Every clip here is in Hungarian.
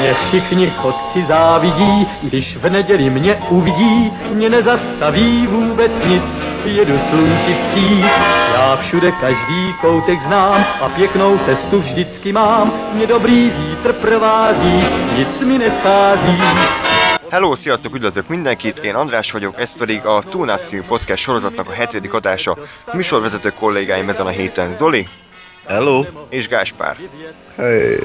Mě všichni chodci závidí, když v neděli mě uvidí, mě nezastaví vůbec nic, jedu slunci vstříc. Já všude každý koutek znám a pěknou cestu vždycky mám, mě dobrý vítr provází, nic mi neschází. Hello, sziasztok, üdvözlök mindenkit, én András vagyok, ez pedig a Túlnáp podcast sorozatnak a hetedik adása. Műsorvezető kollégáim ezen a héten Zoli Hello! és Gáspár. Hey.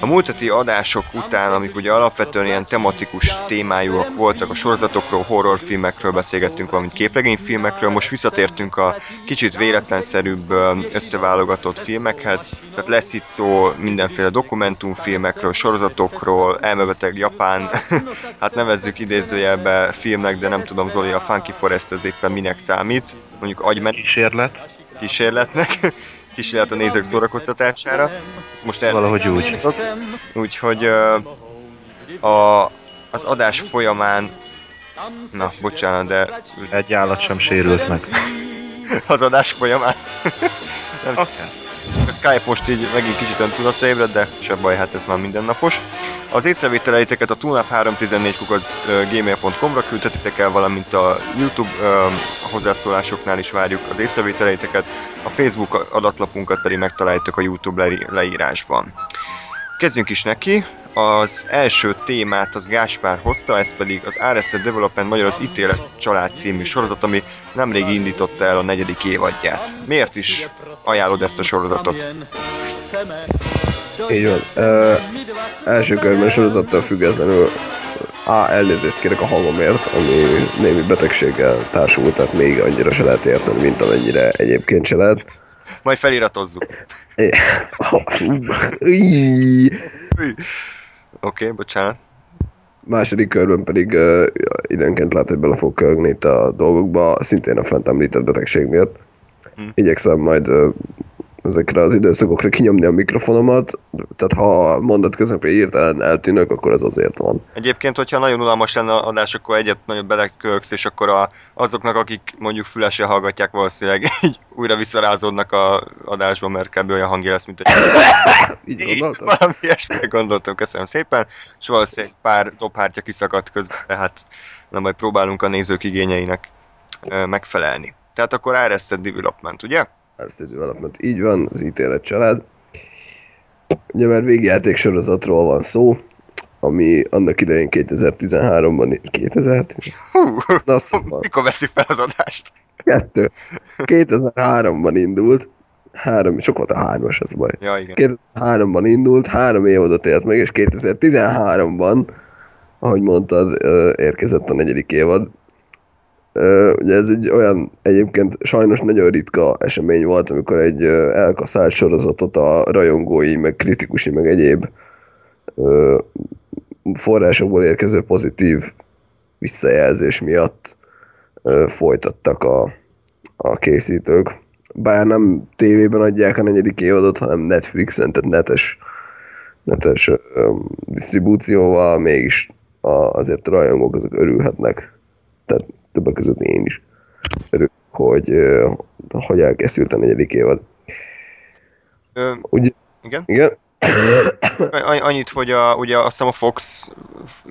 A múlt heti adások után, amik ugye alapvetően ilyen tematikus témájúak voltak, a sorozatokról, horrorfilmekről beszélgettünk, valamint képregényfilmekről, most visszatértünk a kicsit véletlenszerűbb összeválogatott filmekhez, tehát lesz itt szó mindenféle dokumentumfilmekről, sorozatokról, elmebeteg Japán, hát nevezzük idézőjelbe filmnek, de nem tudom Zoli, a Funky Forest ez éppen minek számít, mondjuk agymenés Kísérlet? kísérletnek, kísérlet a nézők szórakoztatására. Most el... Valahogy úgy. Úgyhogy a, az adás folyamán, na bocsánat, de Egy állat sem sérült meg. az adás folyamán Akár. A Skype most így megint kicsit öntudatra ébred, de se baj, hát ez már mindennapos. Az észrevételeiteket a tunap314.gmail.com-ra küldhetitek el, valamint a YouTube ö, hozzászólásoknál is várjuk az észrevételeiteket, a Facebook adatlapunkat pedig megtaláljátok a YouTube leí- leírásban. Kezdjünk is neki. Az első témát az Gáspár hozta, ez pedig az Arrested Development Magyar az Ítélet Család című sorozat, ami nemrég indította el a negyedik évadját. Miért is ajánlod ezt a sorozatot? Így van. Ö, első körben sorozattól függetlenül A, elnézést kérek a hangomért, ami némi betegséggel társult, tehát még annyira se lehet érteni, mint amennyire egyébként se lehet. Majd feliratozzuk. Oké, okay, bocsánat. Második körben pedig uh, időnként lehet, hogy bele fog kölgni itt a dolgokba, szintén a fent említett betegség miatt. Hm. Igyekszem majd uh, ezekre az időszakokra kinyomni a mikrofonomat, tehát ha a mondat közepén hirtelen eltűnök, akkor ez azért van. Egyébként, hogyha nagyon unalmas lenne a adás, akkor egyet nagyon belekölksz, és akkor a, azoknak, akik mondjuk fülesre hallgatják, valószínűleg így újra visszarázódnak a adásba, mert kb. olyan hangja lesz, mint egy... Így gondoltam? valami ilyesmire gondoltam, köszönöm szépen, és valószínűleg pár tophártya kiszakadt közben, tehát nem majd próbálunk a nézők igényeinek megfelelni. Tehát akkor Arrested Development, ugye? Arrested Development. Így van, az ítélet család. Ugye már végjáték sorozatról van szó, ami annak idején 2013-ban... 2000? Hú, Na szóval, mikor veszik fel az adást? kettő. 2003-ban indult. Három, sok volt a hármas, ez a baj. Ja, igen. 2003-ban indult, három évadot élt meg, és 2013-ban, ahogy mondtad, érkezett a negyedik évad. Ugye ez egy olyan egyébként sajnos nagyon ritka esemény volt, amikor egy elkaszált sorozatot a rajongói, meg kritikusi, meg egyéb forrásokból érkező pozitív visszajelzés miatt folytattak a, a készítők. Bár nem tévében adják a negyedik évadot, hanem Netflixen, tehát netes, netes ö, disztribúcióval, mégis a, azért a rajongók azok örülhetnek. Tehát többek között én is hogy, hogy elkészült a negyedik évad. Ö, Ugye, igen? igen? Anny- Annyit, hogy a, ugye azt hiszem a Fox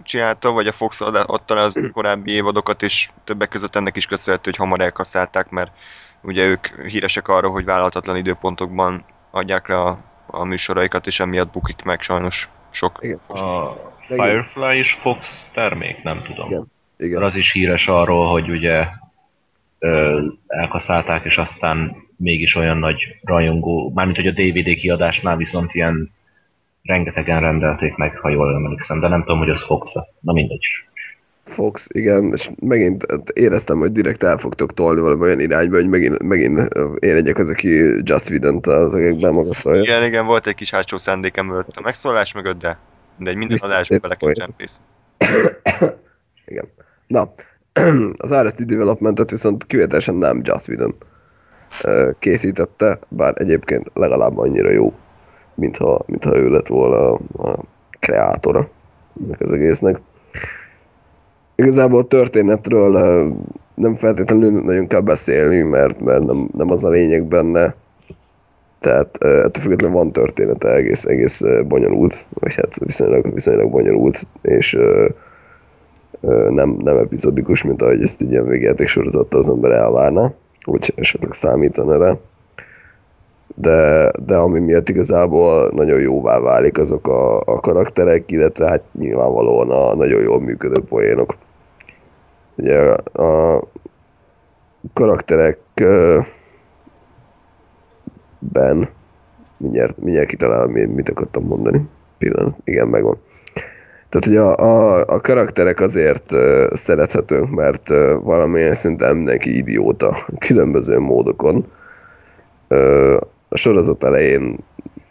csinálta, vagy a Fox ad- adta le az korábbi évadokat, és többek között ennek is köszönhető, hogy hamar elkasszálták, mert ugye ők híresek arról, hogy vállalhatatlan időpontokban adják le a, a műsoraikat, és emiatt bukik meg sajnos sok. Igen. A Firefly is Fox termék, nem tudom. Igen. Igen. az is híres arról, hogy ugye ö, elkaszálták, és aztán mégis olyan nagy rajongó, mármint hogy a DVD kiadásnál viszont ilyen rengetegen rendelték meg, ha jól emlékszem, de nem tudom, hogy az fox -e. Na mindegy. Fox, igen, és megint hát éreztem, hogy direkt el fogtok tolni valami olyan irányba, hogy megint, megint én legyek az, aki Just Whedon-t az egekben magatolja. Igen, igen, volt egy kis hátsó szándékem mögött a megszólás mögött, de mindegy, minden adásba bele kell. Igen. Na, az Arrested Development-et viszont kivételesen nem Just Whedon készítette, bár egyébként legalább annyira jó, mintha, mintha ő lett volna a, a kreátora ennek az egésznek. Igazából a történetről nem feltétlenül nagyon kell beszélni, mert, mert nem, nem az a lényeg benne. Tehát ettől függetlenül van története, egész, egész bonyolult, vagy hát viszonylag, viszonylag bonyolult, és nem, nem epizódikus, mint ahogy ezt így ilyen végjáték sorozattal az ember elvárna, vagy esetleg számítana rá. De, de ami miatt igazából nagyon jóvá válik azok a, a karakterek, illetve hát nyilvánvalóan a nagyon jól működő poénok. Ugye a, a karakterek ö, ben mindjárt, mindjárt kitalálom, mi- mit akartam mondani. Pillanat, igen, megvan. Tehát, hogy a, a, a karakterek azért uh, szerethetők, mert uh, valamilyen szinten mindenki idióta különböző módokon. Uh, a sorozat elején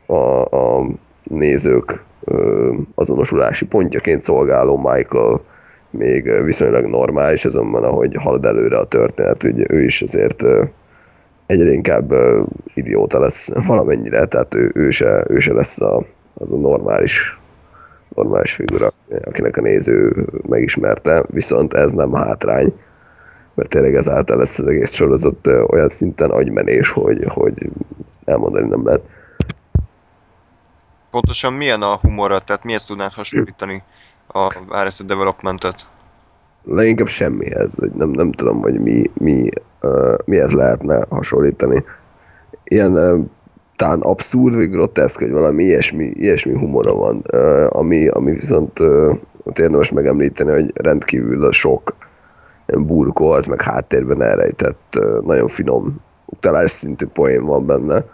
a, a nézők uh, azonosulási pontjaként szolgáló Michael még viszonylag normális, azonban ahogy halad előre a történet, ugye ő is azért uh, egyre inkább uh, idióta lesz valamennyire, tehát ő, ő, se, ő se lesz a, az a normális, normális figura, akinek a néző megismerte, viszont ez nem hátrány, mert tényleg ezáltal lesz az egész sorozat olyan szinten agymenés, hogy, hogy elmondani nem lehet. Pontosan milyen a humora, tehát mihez tudnád hasonlítani a Arrested Development-et? Leginkább semmihez, hogy nem, nem tudom, hogy mi, mi, uh, mihez lehetne hasonlítani. Ilyen uh, talán abszurd, vagy groteszk, vagy valami ilyesmi, ilyesmi humora van, ami, ami viszont ott érdemes megemlíteni, hogy rendkívül sok ilyen burkolt, meg háttérben elrejtett, nagyon finom utalás szintű poén van benne.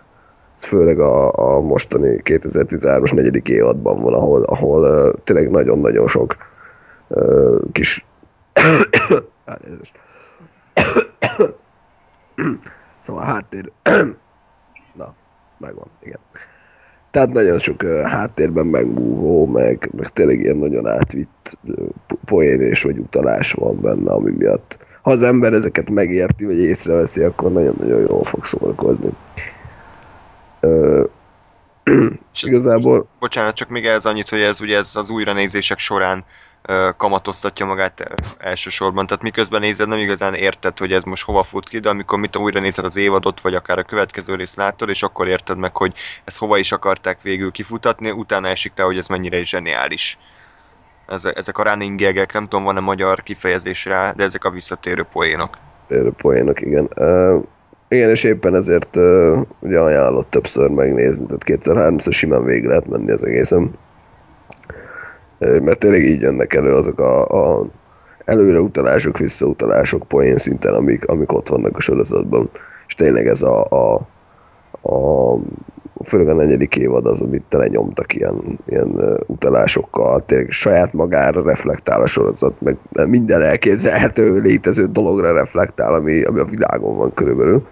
Ez főleg a, a mostani 2013-as negyedik évadban van, ahol, ahol tényleg nagyon-nagyon sok kis szóval a háttér... Megvan, igen. Tehát nagyon sok uh, háttérben megmúvó, meg, meg tényleg ilyen nagyon átvitt uh, poénés vagy utalás van benne, ami miatt ha az ember ezeket megérti, vagy észreveszi, akkor nagyon-nagyon jól fog szórakozni. Uh, És ez- igazából Bocsánat, csak még ez annyit, hogy ez ugye ez az újranézések során kamatoztatja magát elsősorban. Tehát miközben nézed, nem igazán érted, hogy ez most hova fut ki, de amikor mit újra nézed az évadot, vagy akár a következő részt látod, és akkor érted meg, hogy ezt hova is akarták végül kifutatni, utána esik le, hogy ez mennyire is zseniális. Ez, ezek a running gagek, nem tudom, van-e magyar kifejezés rá, de ezek a visszatérő poénok. térő poénok, igen. Uh, igen, és éppen ezért uh, ugye ajánlott többször megnézni, tehát kétszer-háromszor simán végig lehet menni az egészen. Mert tényleg így jönnek elő azok a, a előreutalások, visszautalások poén szinten, amik, amik ott vannak a sorozatban. És tényleg ez a, a, a főleg a negyedik évad az, amit tele nyomtak ilyen, ilyen utalásokkal, tényleg saját magára reflektál a sorozat, meg minden elképzelhető létező dologra reflektál, ami, ami a világon van körülbelül.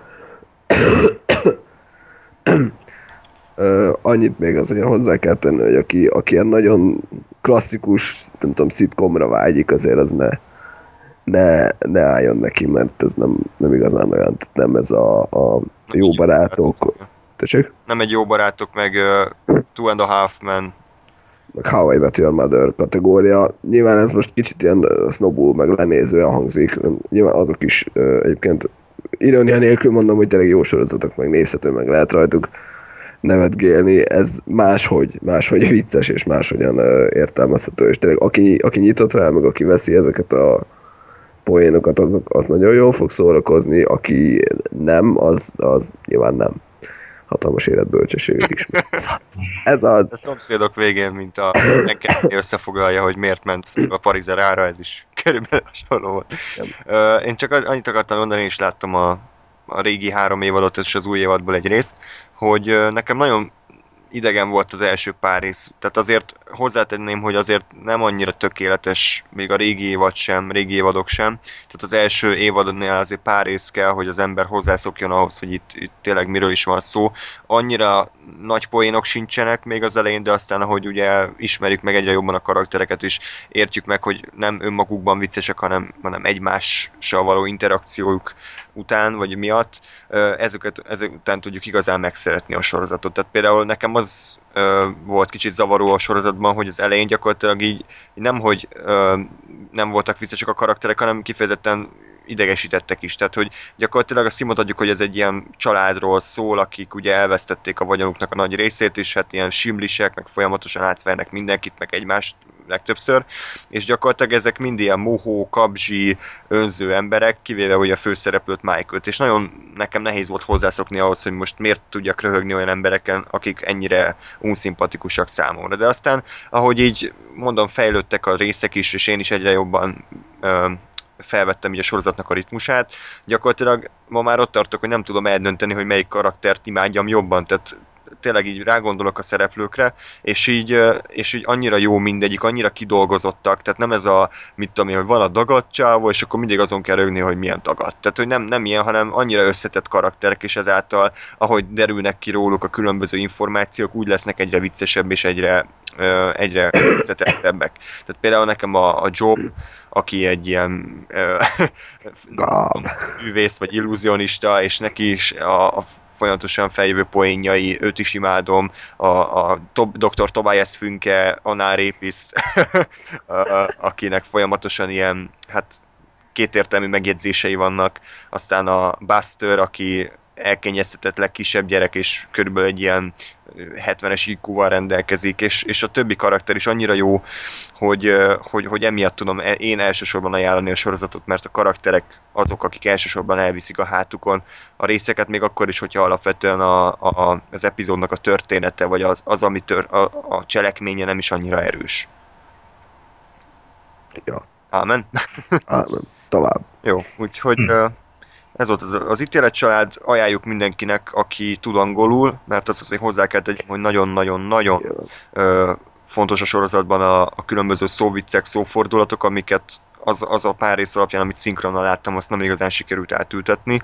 annyit még azért hozzá kell tenni, hogy aki, aki ilyen nagyon klasszikus, nem tudom, szitkomra vágyik, azért az ne, ne, ne álljon neki, mert ez nem, nem igazán olyan, nem ez a, a jó barátok, tessék? Nem egy jó barátok, meg uh, Two and a Half Men. meg How I Met Your Mother kategória. Nyilván ez most kicsit ilyen snobul, meg lenézően hangzik. Nyilván azok is ö, egyébként ironia nélkül mondom, hogy tényleg jó sorozatok, meg nézhető, meg lehet rajtuk nevetgélni. Ez máshogy, máshogy vicces, és máshogyan értelmezhető, és tényleg aki, aki nyitott rá, meg aki veszi ezeket a poénokat, azok, az nagyon jól fog szórakozni, aki nem, az, az nyilván nem. Hatalmas életbölcsességek is. Ez az. Ez az. A szomszédok végén, mint a Enkelni összefoglalja, hogy miért ment a Parizer ára, ez is körülbelül hasonló volt. Én csak annyit akartam mondani, és láttam a, a régi három évadot és az új évadból egy részt, hogy nekem nagyon idegen volt az első pár rész. Tehát azért hozzátenném, hogy azért nem annyira tökéletes még a régi évad sem, régi évadok sem. Tehát az első évadnál azért pár rész kell, hogy az ember hozzászokjon ahhoz, hogy itt, itt tényleg miről is van szó. Annyira nagy poénok sincsenek még az elején, de aztán ahogy ugye ismerjük meg egyre jobban a karaktereket is, értjük meg, hogy nem önmagukban viccesek, hanem, hanem egymással való interakciójuk után, vagy miatt, ezeket, ezek után tudjuk igazán megszeretni a sorozatot. Tehát például nekem az ö, volt kicsit zavaró a sorozatban, hogy az elején gyakorlatilag így nem, hogy ö, nem voltak viccesek a karakterek, hanem kifejezetten idegesítettek is. Tehát, hogy gyakorlatilag azt kimondhatjuk, hogy ez egy ilyen családról szól, akik ugye elvesztették a vagyonuknak a nagy részét, és hát ilyen simlisek, meg folyamatosan átvernek mindenkit, meg egymást legtöbbször, és gyakorlatilag ezek mind ilyen mohó, kabzsi, önző emberek, kivéve ugye a főszereplőt Michael-t, és nagyon nekem nehéz volt hozzászokni ahhoz, hogy most miért tudjak röhögni olyan embereken, akik ennyire unszimpatikusak számomra. De aztán, ahogy így mondom, fejlődtek a részek is, és én is egyre jobban ö, felvettem így a sorozatnak a ritmusát. Gyakorlatilag ma már ott tartok, hogy nem tudom eldönteni, hogy melyik karaktert imádjam jobban, tehát tényleg így rágondolok a szereplőkre, és így, és így annyira jó mindegyik, annyira kidolgozottak, tehát nem ez a, mit tudom én, hogy van a dagadt csávó, és akkor mindig azon kell rögni, hogy milyen dagadt. Tehát, hogy nem, nem ilyen, hanem annyira összetett karakterek, és ezáltal, ahogy derülnek ki róluk a különböző információk, úgy lesznek egyre viccesebb és egyre, egyre összetettebbek. Tehát például nekem a, a Job, aki egy ilyen művész vagy illúzionista, és neki is a, a folyamatosan feljövő poénjai, őt is imádom, a, a Dr. Tobias Fünke, Anár Répis, akinek folyamatosan ilyen, hát kétértelmű megjegyzései vannak, aztán a Buster, aki elkényeztetett legkisebb gyerek, és körülbelül egy ilyen 70-es IQ-val rendelkezik, és, és a többi karakter is annyira jó, hogy, hogy, hogy emiatt tudom e, én elsősorban ajánlani a sorozatot, mert a karakterek azok, akik elsősorban elviszik a hátukon a részeket, még akkor is, hogyha alapvetően a, a, az epizódnak a története, vagy az, az ami tör, a, a cselekménye nem is annyira erős. Ja. Ámen. Ámen. Tovább. Jó, úgyhogy hm. Ez volt az, az ítélet család, ajánljuk mindenkinek, aki tud angolul, mert azt azért hozzá kell tegyem, hogy nagyon-nagyon-nagyon fontos a sorozatban a, a különböző szóviccek, szófordulatok, amiket az, az a pár rész alapján, amit szinkronnal láttam, azt nem igazán sikerült átültetni.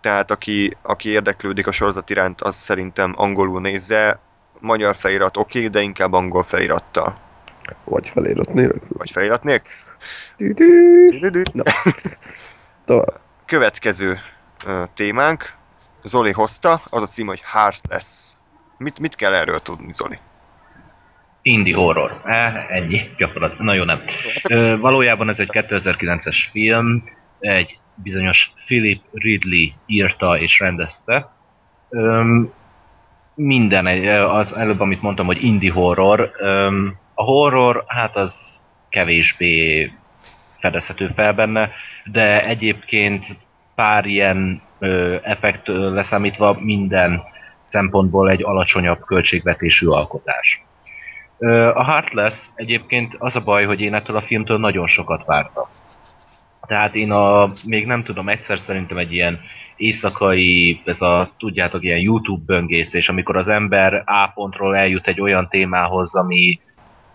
Tehát aki, aki érdeklődik a sorozat iránt, az szerintem angolul nézze. Magyar felirat oké, okay, de inkább angol felirattal. Vagy felirat nélkül. Vagy felirat nélkül. Tovább. Következő uh, témánk, Zoli hozta, az a cím, hogy Heartless. Mit, mit kell erről tudni, Zoli? Indie horror. Eh, ennyi, gyakorlatilag. Na jó, nem. Ö, valójában ez egy 2009-es film, egy bizonyos Philip Ridley írta és rendezte. Ö, minden, az előbb, amit mondtam, hogy indie horror. Ö, a horror, hát az kevésbé fedezhető fel benne, de egyébként pár ilyen ö, effekt leszámítva minden szempontból egy alacsonyabb költségvetésű alkotás. A Heartless egyébként az a baj, hogy én ettől a filmtől nagyon sokat vártam. Tehát én a, még nem tudom, egyszer szerintem egy ilyen éjszakai, ez a, tudjátok, ilyen YouTube böngészés, amikor az ember A pontról eljut egy olyan témához, ami,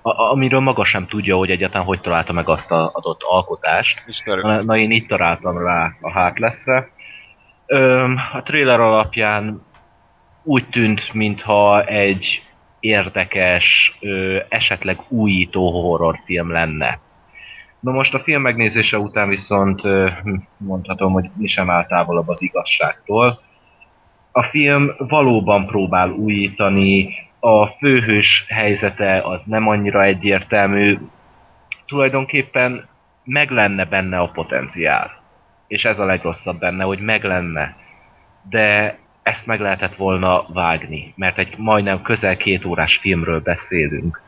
a, amiről maga sem tudja, hogy egyáltalán hogy találta meg azt az adott alkotást. Na, na, én itt találtam rá a Heartless-re. a trailer alapján úgy tűnt, mintha egy érdekes, ö, esetleg újító horrorfilm lenne. Na most a film megnézése után viszont ö, mondhatom, hogy mi sem áll távolabb az igazságtól. A film valóban próbál újítani, a főhős helyzete az nem annyira egyértelmű, tulajdonképpen meg lenne benne a potenciál. És ez a legrosszabb benne, hogy meg lenne. De ezt meg lehetett volna vágni, mert egy majdnem közel két órás filmről beszélünk,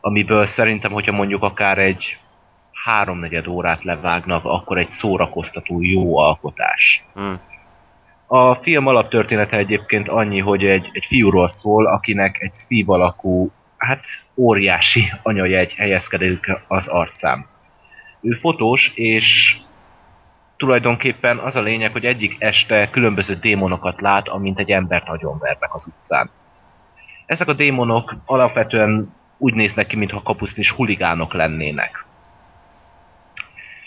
amiből szerintem, hogyha mondjuk akár egy háromnegyed órát levágnak, akkor egy szórakoztató jó alkotás. Hmm. A film alaptörténete egyébként annyi, hogy egy, egy fiúról szól, akinek egy szív alakú, hát óriási anyajegy helyezkedik az arcán. Ő fotós, és tulajdonképpen az a lényeg, hogy egyik este különböző démonokat lát, amint egy embert nagyon vernek az utcán. Ezek a démonok alapvetően úgy néznek ki, mintha kapusznis huligánok lennének.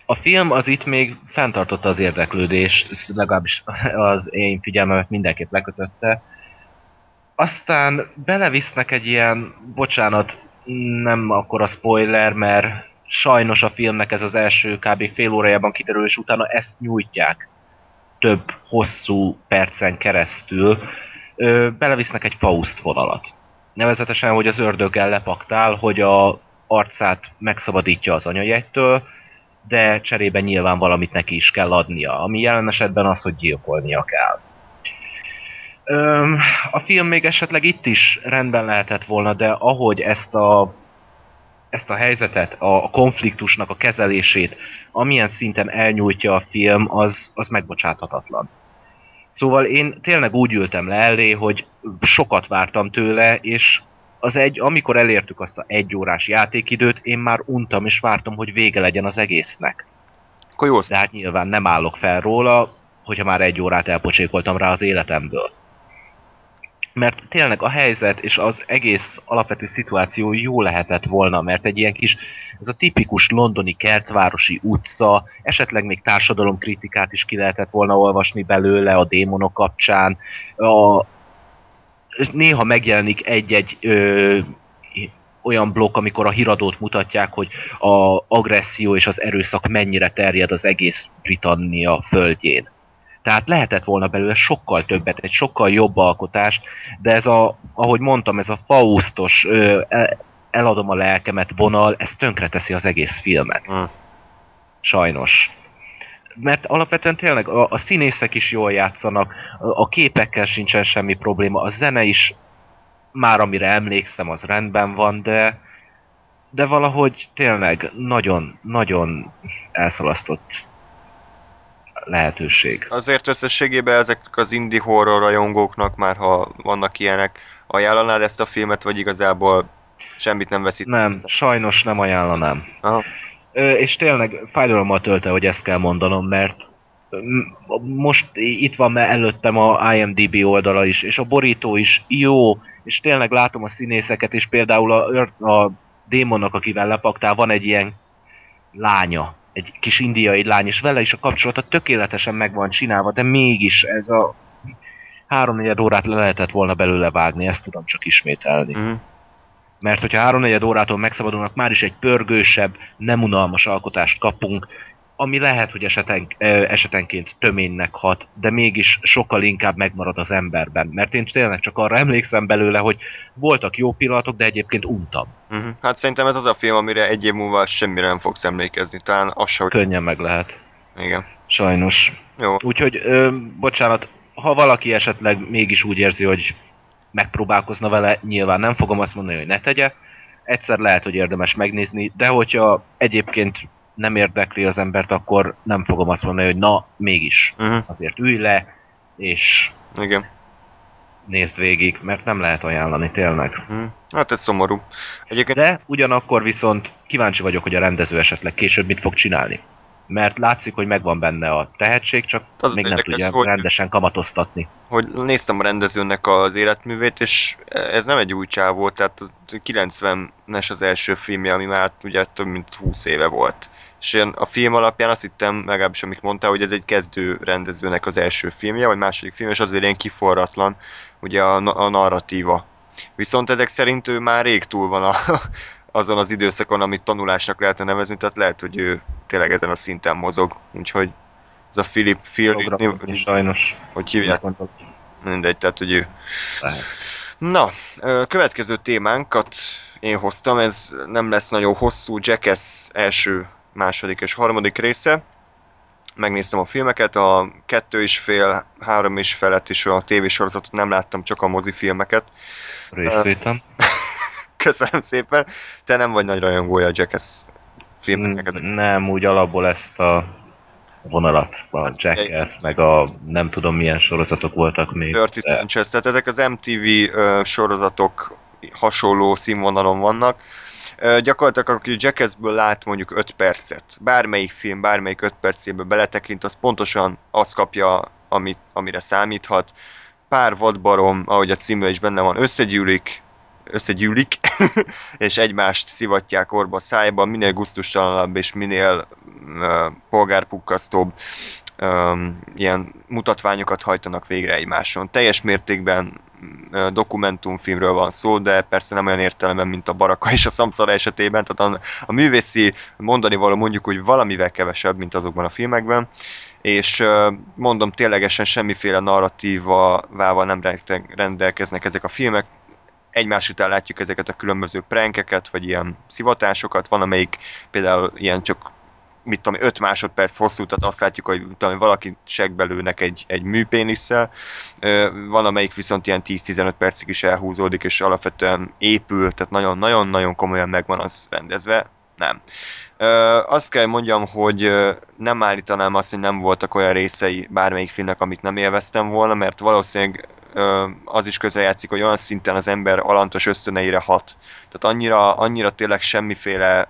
A film az itt még fenntartotta az érdeklődést, legalábbis az én figyelmemet mindenképp lekötötte. Aztán belevisznek egy ilyen, bocsánat, nem akkor a spoiler, mert sajnos a filmnek ez az első kb. fél órájában kiderül, és utána ezt nyújtják több hosszú percen keresztül. Ö, belevisznek egy Faust vonalat. Nevezetesen, hogy az ördöggel lepaktál, hogy a arcát megszabadítja az anyajegytől, de cserébe nyilván valamit neki is kell adnia, ami jelen esetben az, hogy gyilkolnia kell. Öm, a film még esetleg itt is rendben lehetett volna, de ahogy ezt a ezt a helyzetet, a konfliktusnak a kezelését, amilyen szinten elnyújtja a film, az, az megbocsáthatatlan. Szóval én tényleg úgy ültem le elé, hogy sokat vártam tőle, és az egy, amikor elértük azt a egy órás játékidőt, én már untam és vártam, hogy vége legyen az egésznek. Akkor jó De hát nyilván nem állok fel róla, hogyha már egy órát elpocsékoltam rá az életemből. Mert tényleg a helyzet és az egész alapvető szituáció jó lehetett volna, mert egy ilyen kis, ez a tipikus londoni kertvárosi utca, esetleg még társadalomkritikát is ki lehetett volna olvasni belőle a démonok kapcsán, a, néha megjelenik egy-egy ö, olyan blokk, amikor a híradót mutatják, hogy a agresszió és az erőszak mennyire terjed az egész Britannia földjén. Tehát lehetett volna belőle sokkal többet, egy sokkal jobb alkotást, de ez a, ahogy mondtam, ez a Faustos ö, eladom a lelkemet vonal, ez tönkreteszi az egész filmet. Mm. Sajnos mert alapvetően tényleg a, a színészek is jól játszanak, a, a képekkel sincsen semmi probléma, a zene is már amire emlékszem, az rendben van, de de valahogy tényleg nagyon, nagyon elszalasztott lehetőség. Azért összességében ezek az indie horror rajongóknak már, ha vannak ilyenek, ajánlanád ezt a filmet, vagy igazából semmit nem veszít? Nem, sajnos nem ajánlanám. Aha. És tényleg fájdalommal tölte, hogy ezt kell mondanom, mert most itt van előttem a IMDB oldala is, és a borító is jó, és tényleg látom a színészeket, és például a, a démonnak, akivel lepaktál, van egy ilyen lánya, egy kis indiai lány, és vele is a kapcsolata tökéletesen meg van csinálva, de mégis ez a háromnegyed órát le lehetett volna belőle vágni, ezt tudom csak ismételni. Mm. Mert hogyha háromnegyed órától megszabadulnak, már is egy pörgősebb, nem unalmas alkotást kapunk, ami lehet, hogy eseten, esetenként töménynek hat, de mégis sokkal inkább megmarad az emberben. Mert én tényleg csak arra emlékszem belőle, hogy voltak jó pillanatok, de egyébként untam. Uh-huh. Hát szerintem ez az a film, amire egy év múlva semmire nem fogsz emlékezni. Talán az se, hogy... Könnyen meg lehet. Igen. Sajnos. Jó. Úgyhogy, ö, bocsánat, ha valaki esetleg mégis úgy érzi, hogy megpróbálkozna vele, nyilván nem fogom azt mondani, hogy ne tegye. Egyszer lehet, hogy érdemes megnézni, de hogyha egyébként nem érdekli az embert, akkor nem fogom azt mondani, hogy na, mégis. Uh-huh. Azért ülj le, és Igen. nézd végig, mert nem lehet ajánlani tényleg. Uh-huh. Hát ez szomorú. Egyébként De ugyanakkor viszont kíváncsi vagyok, hogy a rendező esetleg később mit fog csinálni. Mert látszik, hogy megvan benne a tehetség, csak Az még nem tudja hogy- rendesen kamatoztatni. hogy néztem a rendezőnek az életművét, és ez nem egy új csávó, tehát a 90-es az első filmje, ami már ugye több mint 20 éve volt. És én a film alapján azt hittem, legalábbis amit mondtál, hogy ez egy kezdő rendezőnek az első filmje, vagy második film, és azért ilyen kiforratlan, ugye a, a narratíva. Viszont ezek szerint ő már rég túl van a, azon az időszakon, amit tanulásnak lehetne nevezni, tehát lehet, hogy ő tényleg ezen a szinten mozog. Úgyhogy ez a Philip Phil, Programot sajnos. hogy hívják, mindegy, tehát hogy ő lehet. Na, következő témánkat én hoztam, ez nem lesz nagyon hosszú, Jackass első, második és harmadik része. Megnéztem a filmeket, a kettő és fél, három és felett is a tévésorozatot nem láttam, csak a mozifilmeket. Részvétem. Köszönöm szépen, te nem vagy nagy rajongója a Jackass filmeknek ezek szerint. Nem, úgy alapból ezt a vonalat, a Jackass, meg a nem tudom milyen sorozatok voltak még. Dirty de- Sanchez, tehát ezek az MTV sorozatok hasonló színvonalon vannak. Gyakorlatilag aki Jackassből lát mondjuk 5 percet, bármelyik film, bármelyik 5 percébe beletekint, az pontosan azt kapja, amit, amire számíthat. Pár vadbarom, ahogy a címben is benne van, összegyűlik, összegyűlik, és egymást szivatják orba szájba, minél gusztustalanabb és minél uh, polgárpukkasztóbb um, ilyen mutatványokat hajtanak végre egymáson. Teljes mértékben uh, dokumentumfilmről van szó, de persze nem olyan értelemben, mint a Baraka és a Szamszara esetében, tehát a, a művészi mondani való mondjuk úgy valamivel kevesebb, mint azokban a filmekben, és uh, mondom, ténylegesen semmiféle narratívával nem rendelkeznek ezek a filmek, egymás után látjuk ezeket a különböző prankeket, vagy ilyen szivatásokat, van amelyik például ilyen csak mit tudom, 5 másodperc hosszú, tehát azt látjuk, hogy tudom, valaki segbelőnek egy, egy műpénisszel, van amelyik viszont ilyen 10-15 percig is elhúzódik, és alapvetően épül, tehát nagyon-nagyon-nagyon komolyan megvan az rendezve, nem. Azt kell mondjam, hogy nem állítanám azt, hogy nem voltak olyan részei bármelyik filmnek, amit nem élveztem volna, mert valószínűleg az is közrejátszik, hogy olyan szinten az ember alantos ösztöneire hat. Tehát annyira, annyira tényleg semmiféle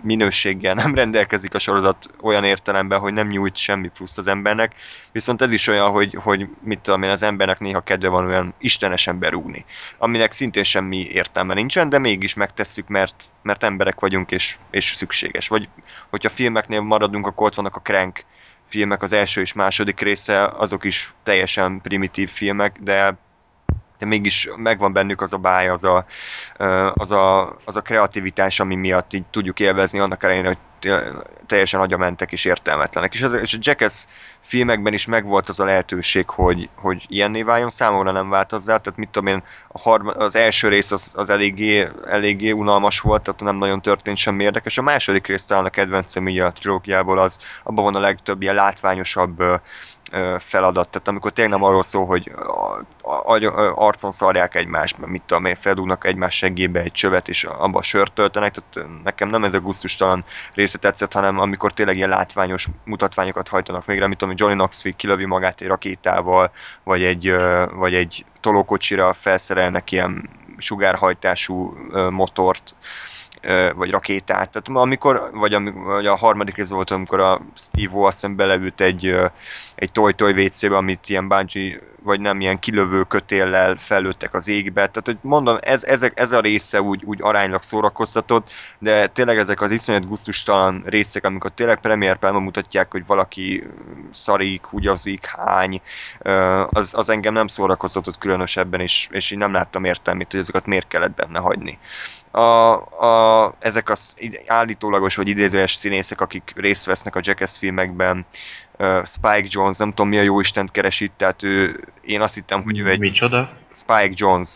minőséggel nem rendelkezik a sorozat olyan értelemben, hogy nem nyújt semmi plusz az embernek, viszont ez is olyan, hogy, hogy mit tudom én, az embernek néha kedve van olyan istenesen berúgni, aminek szintén semmi értelme nincsen, de mégis megtesszük, mert, mert emberek vagyunk, és, és szükséges. Vagy hogyha filmeknél maradunk, akkor ott vannak a Crank filmek, az első és második része, azok is teljesen primitív filmek, de de mégis megvan bennük az a báj, az a, az a, az a kreativitás, ami miatt így tudjuk élvezni annak ellenére, hogy teljesen agyamentek és értelmetlenek. És, és a Jackass filmekben is megvolt az a lehetőség, hogy, hogy ilyenné váljon, számomra nem vált hozzá, tehát mit tudom én, a harma, az első rész az, az eléggé, eléggé unalmas volt, tehát nem nagyon történt semmi érdekes. A második rész talán a kedvencem így a trilógiából az, abban van a legtöbb ilyen látványosabb feladat. Tehát amikor tényleg nem arról szól, hogy arcon szarják egymást, mert mit tudom én, feldugnak egymás segébe egy csövet, és abba a sört töltenek, tehát nekem nem ez a gusztustalan része tetszett, hanem amikor tényleg ilyen látványos mutatványokat hajtanak végre, mit tudom, Johnny Knoxville kilövi magát egy rakétával, vagy egy, vagy egy tolókocsira felszerelnek ilyen sugárhajtású motort, vagy rakétát. Tehát amikor, vagy, vagy a harmadik rész volt, amikor a Steve O azt belevült egy, egy toj-toj WC-be, amit ilyen bungee, vagy nem ilyen kilövő kötéllel fellőttek az égbe. Tehát, hogy mondom, ez, ezek, ez a része úgy, úgy aránylag szórakoztatott, de tényleg ezek az iszonyat gusztustalan részek, amikor tényleg premier mutatják, hogy valaki szarik, húgyazik, hány, az, az engem nem szórakoztatott különösebben, és, és így nem láttam értelmét, hogy ezeket miért kellett benne hagyni a, a, ezek az állítólagos vagy idézőes színészek, akik részt vesznek a Jackass filmekben, uh, Spike Jones, nem tudom mi a jó Istent keresi, tehát ő, én azt hittem, hogy ő egy... Micsoda? Spike Jones.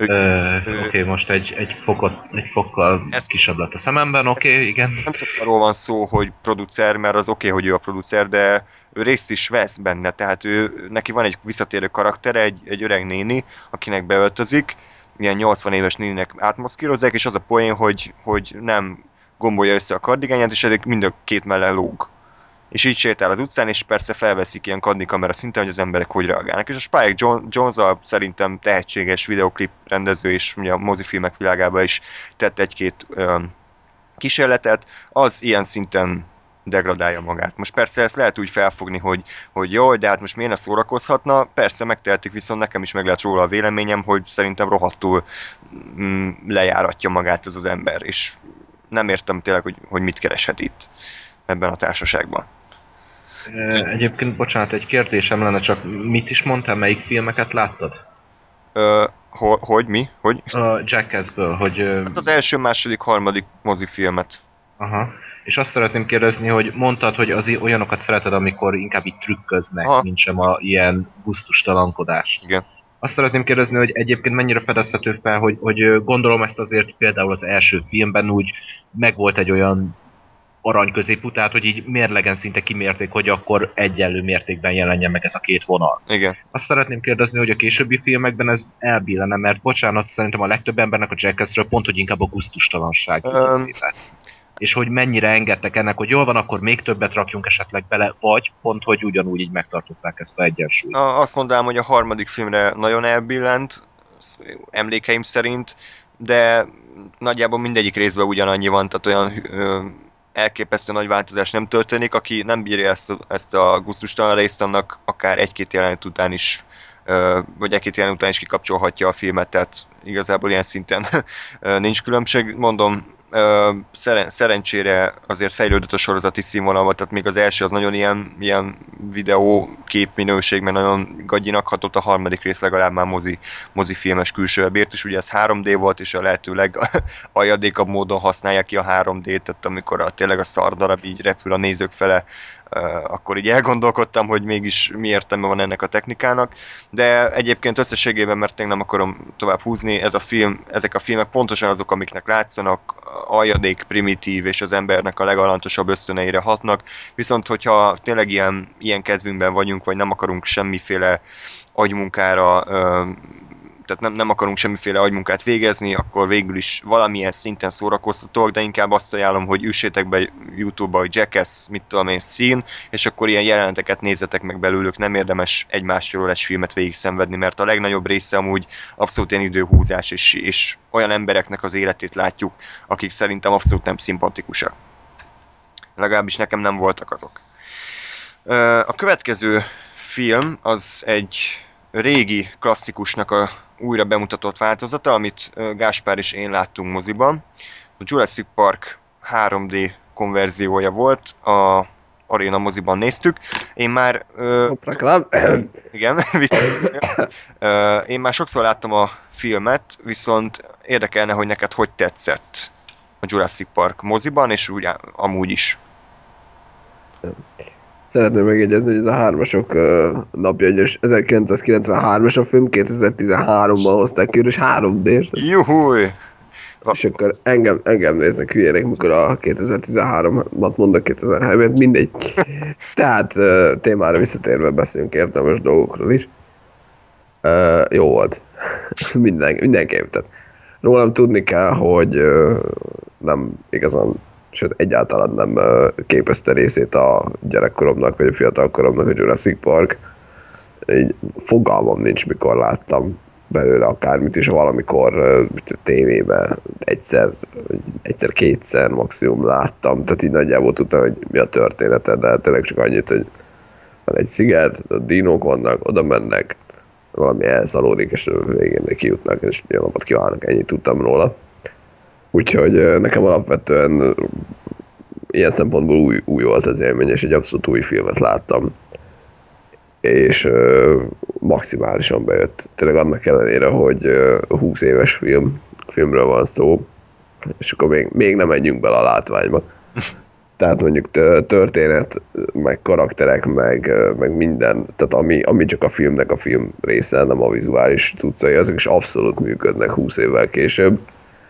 Oké, okay, most egy, egy, fokot, egy fokkal ezt, kisebb lett a szememben, oké, okay, igen. Nem csak arról van szó, hogy producer, mert az oké, okay, hogy ő a producer, de ő részt is vesz benne, tehát ő, neki van egy visszatérő karaktere, egy, egy öreg néni, akinek beöltözik, ilyen 80 éves néninek átmaszkírozzák, és az a poén, hogy, hogy nem gombolja össze a kardigányát, és ezek mind a két melle lóg. És így sétál az utcán, és persze felveszik ilyen kamera szinten, hogy az emberek hogy reagálnak. És a Spike Jones a szerintem tehetséges videoklip rendező, és ugye a mozifilmek világában is tett egy-két kísérletet, az ilyen szinten degradálja magát. Most persze ezt lehet úgy felfogni, hogy, hogy jó, de hát most miért ne szórakozhatna? Persze megtehetik, viszont nekem is meg lehet róla a véleményem, hogy szerintem rohadtul mm, lejáratja magát ez az ember, és nem értem tényleg, hogy, hogy mit kereshet itt ebben a társaságban. Egyébként, bocsánat, egy kérdésem lenne, csak mit is mondtál, melyik filmeket láttad? Ö, ho, hogy, mi? Hogy? A Jackassből, hogy... Hát az első, második, harmadik mozifilmet. Aha. És azt szeretném kérdezni, hogy mondtad, hogy az olyanokat szereted, amikor inkább itt trükköznek, ha. mint sem a ilyen gusztustalankodást. Igen. Azt szeretném kérdezni, hogy egyébként mennyire fedezhető fel, hogy, hogy gondolom ezt azért például az első filmben úgy megvolt egy olyan arany középutát, hogy így mérlegen szinte kimérték, hogy akkor egyenlő mértékben jelenjen meg ez a két vonal. Igen. Azt szeretném kérdezni, hogy a későbbi filmekben ez elbillene, mert bocsánat, szerintem a legtöbb embernek a Jackassről pont, hogy inkább a gusztustalanság um, és hogy mennyire engedtek ennek, hogy jól van, akkor még többet rakjunk esetleg bele, vagy pont, hogy ugyanúgy így megtartották ezt a egyensúlyt. Na, azt mondanám, hogy a harmadik filmre nagyon elbillent, emlékeim szerint, de nagyjából mindegyik részben ugyanannyi van, tehát olyan ö, elképesztő nagy változás nem történik, aki nem bírja ezt, ezt a gusztustalan részt, annak akár egy-két jelenet után is vagy egy-két jelenet után is kikapcsolhatja a filmet, tehát igazából ilyen szinten nincs különbség. Mondom, szeren- szerencsére azért fejlődött a sorozati színvonalba, tehát még az első az nagyon ilyen, ilyen videó képminőség, mert nagyon gagyinak hatott, a harmadik rész legalább már mozi, mozifilmes külső bért, és ugye ez 3D volt, és a lehető legajadékabb módon használják ki a 3D-t, tehát amikor a, tényleg a szardarab így repül a nézők fele, akkor így elgondolkodtam, hogy mégis mi értelme van ennek a technikának, de egyébként összességében, mert én nem akarom tovább húzni, ez a film, ezek a filmek pontosan azok, amiknek látszanak, aljadék, primitív és az embernek a legalantosabb ösztöneire hatnak, viszont hogyha tényleg ilyen, ilyen kedvünkben vagyunk, vagy nem akarunk semmiféle agymunkára tehát nem, nem akarunk semmiféle agymunkát végezni, akkor végül is valamilyen szinten szórakoztatók, de inkább azt ajánlom, hogy üssétek be YouTube-ba, hogy Jackass, mit tudom én, szín, és akkor ilyen jeleneteket nézzetek meg belőlük, nem érdemes egy egy filmet végig szenvedni, mert a legnagyobb része amúgy abszolút ilyen időhúzás, és, és olyan embereknek az életét látjuk, akik szerintem abszolút nem szimpatikusak. Legalábbis nekem nem voltak azok. A következő film az egy régi klasszikusnak a újra bemutatott változata, amit Gáspár és én láttunk moziban. A Jurassic Park 3D konverziója volt, a Arena moziban néztük. Én már... Uh, igen, én már sokszor láttam a filmet, viszont érdekelne, hogy neked hogy tetszett a Jurassic Park moziban, és úgy amúgy is. Szeretném megjegyezni, hogy ez a hármasok napja, hogy 1993-as a film, 2013-ban hozták ki, és 3D-s. Juhuj! És akkor engem, engem néznek hülyének, mikor a 2013-at mondok 2003 mindegy. Tehát témára visszatérve beszélünk értelmes dolgokról is. Uh, jó volt. Minden, mindenképp. Tehát rólam tudni kell, hogy uh, nem igazán sőt egyáltalán nem képezte részét a gyerekkoromnak, vagy a fiatalkoromnak a Jurassic Park. Így fogalmam nincs, mikor láttam belőle akármit is, valamikor tévében egyszer, egyszer-kétszer maximum láttam, tehát így nagyjából tudtam, hogy mi a története, de tényleg csak annyit, hogy van egy sziget, a dinók vannak, oda mennek, valami elszalódik, és végén kijutnak, és jó napot kívánok, ennyit tudtam róla. Úgyhogy nekem alapvetően ilyen szempontból új, új volt az élmény, és egy abszolút új filmet láttam. És uh, maximálisan bejött. Tényleg annak ellenére, hogy uh, 20 éves film, filmről van szó, és akkor még, még nem menjünk bele a látványba. Tehát mondjuk történet, meg karakterek, meg, meg minden, tehát ami, ami csak a filmnek a film része, nem a vizuális cuccai, azok is abszolút működnek 20 évvel később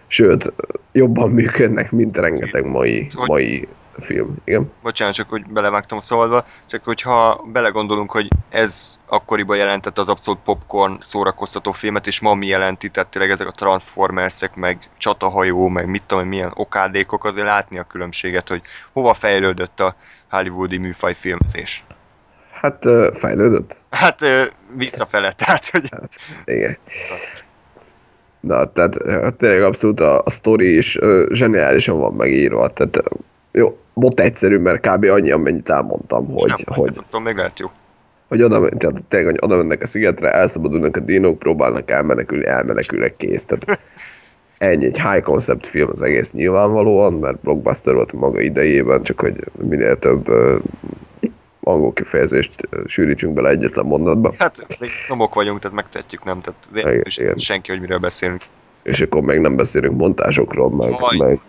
Sőt, jobban működnek, mint rengeteg mai, mai film. Igen. Bocsánat, csak hogy belevágtam a szabadba, csak hogyha belegondolunk, hogy ez akkoriban jelentett az abszolút popcorn szórakoztató filmet, és ma mi jelenti, tehát tényleg ezek a Transformersek, meg csatahajó, meg mit tudom, milyen okádékok, azért látni a különbséget, hogy hova fejlődött a hollywoodi műfaj filmezés. Hát fejlődött? Hát visszafele, tehát hogy... Hát, igen. Na, tehát tényleg abszolút a, a sztori is uh, zseniálisan van megírva, tehát jó, volt egyszerű, mert kb. annyi, amennyit elmondtam, hogy... Nem, hogy tudom, még lehet jó. Hogy oda, tehát tényleg, oda mennek a szigetre, elszabadulnak a dinók, próbálnak elmenekülni, elmenekülnek kész. Tehát ennyi, egy high concept film az egész nyilvánvalóan, mert blockbuster volt a maga idejében, csak hogy minél több angol kifejezést sűrítsünk bele egyetlen mondatba. Hát még szomok vagyunk, tehát megtehetjük, nem? Tehát igen, igen. senki, hogy miről beszélünk. És akkor még nem beszélünk montásokról, meg, meg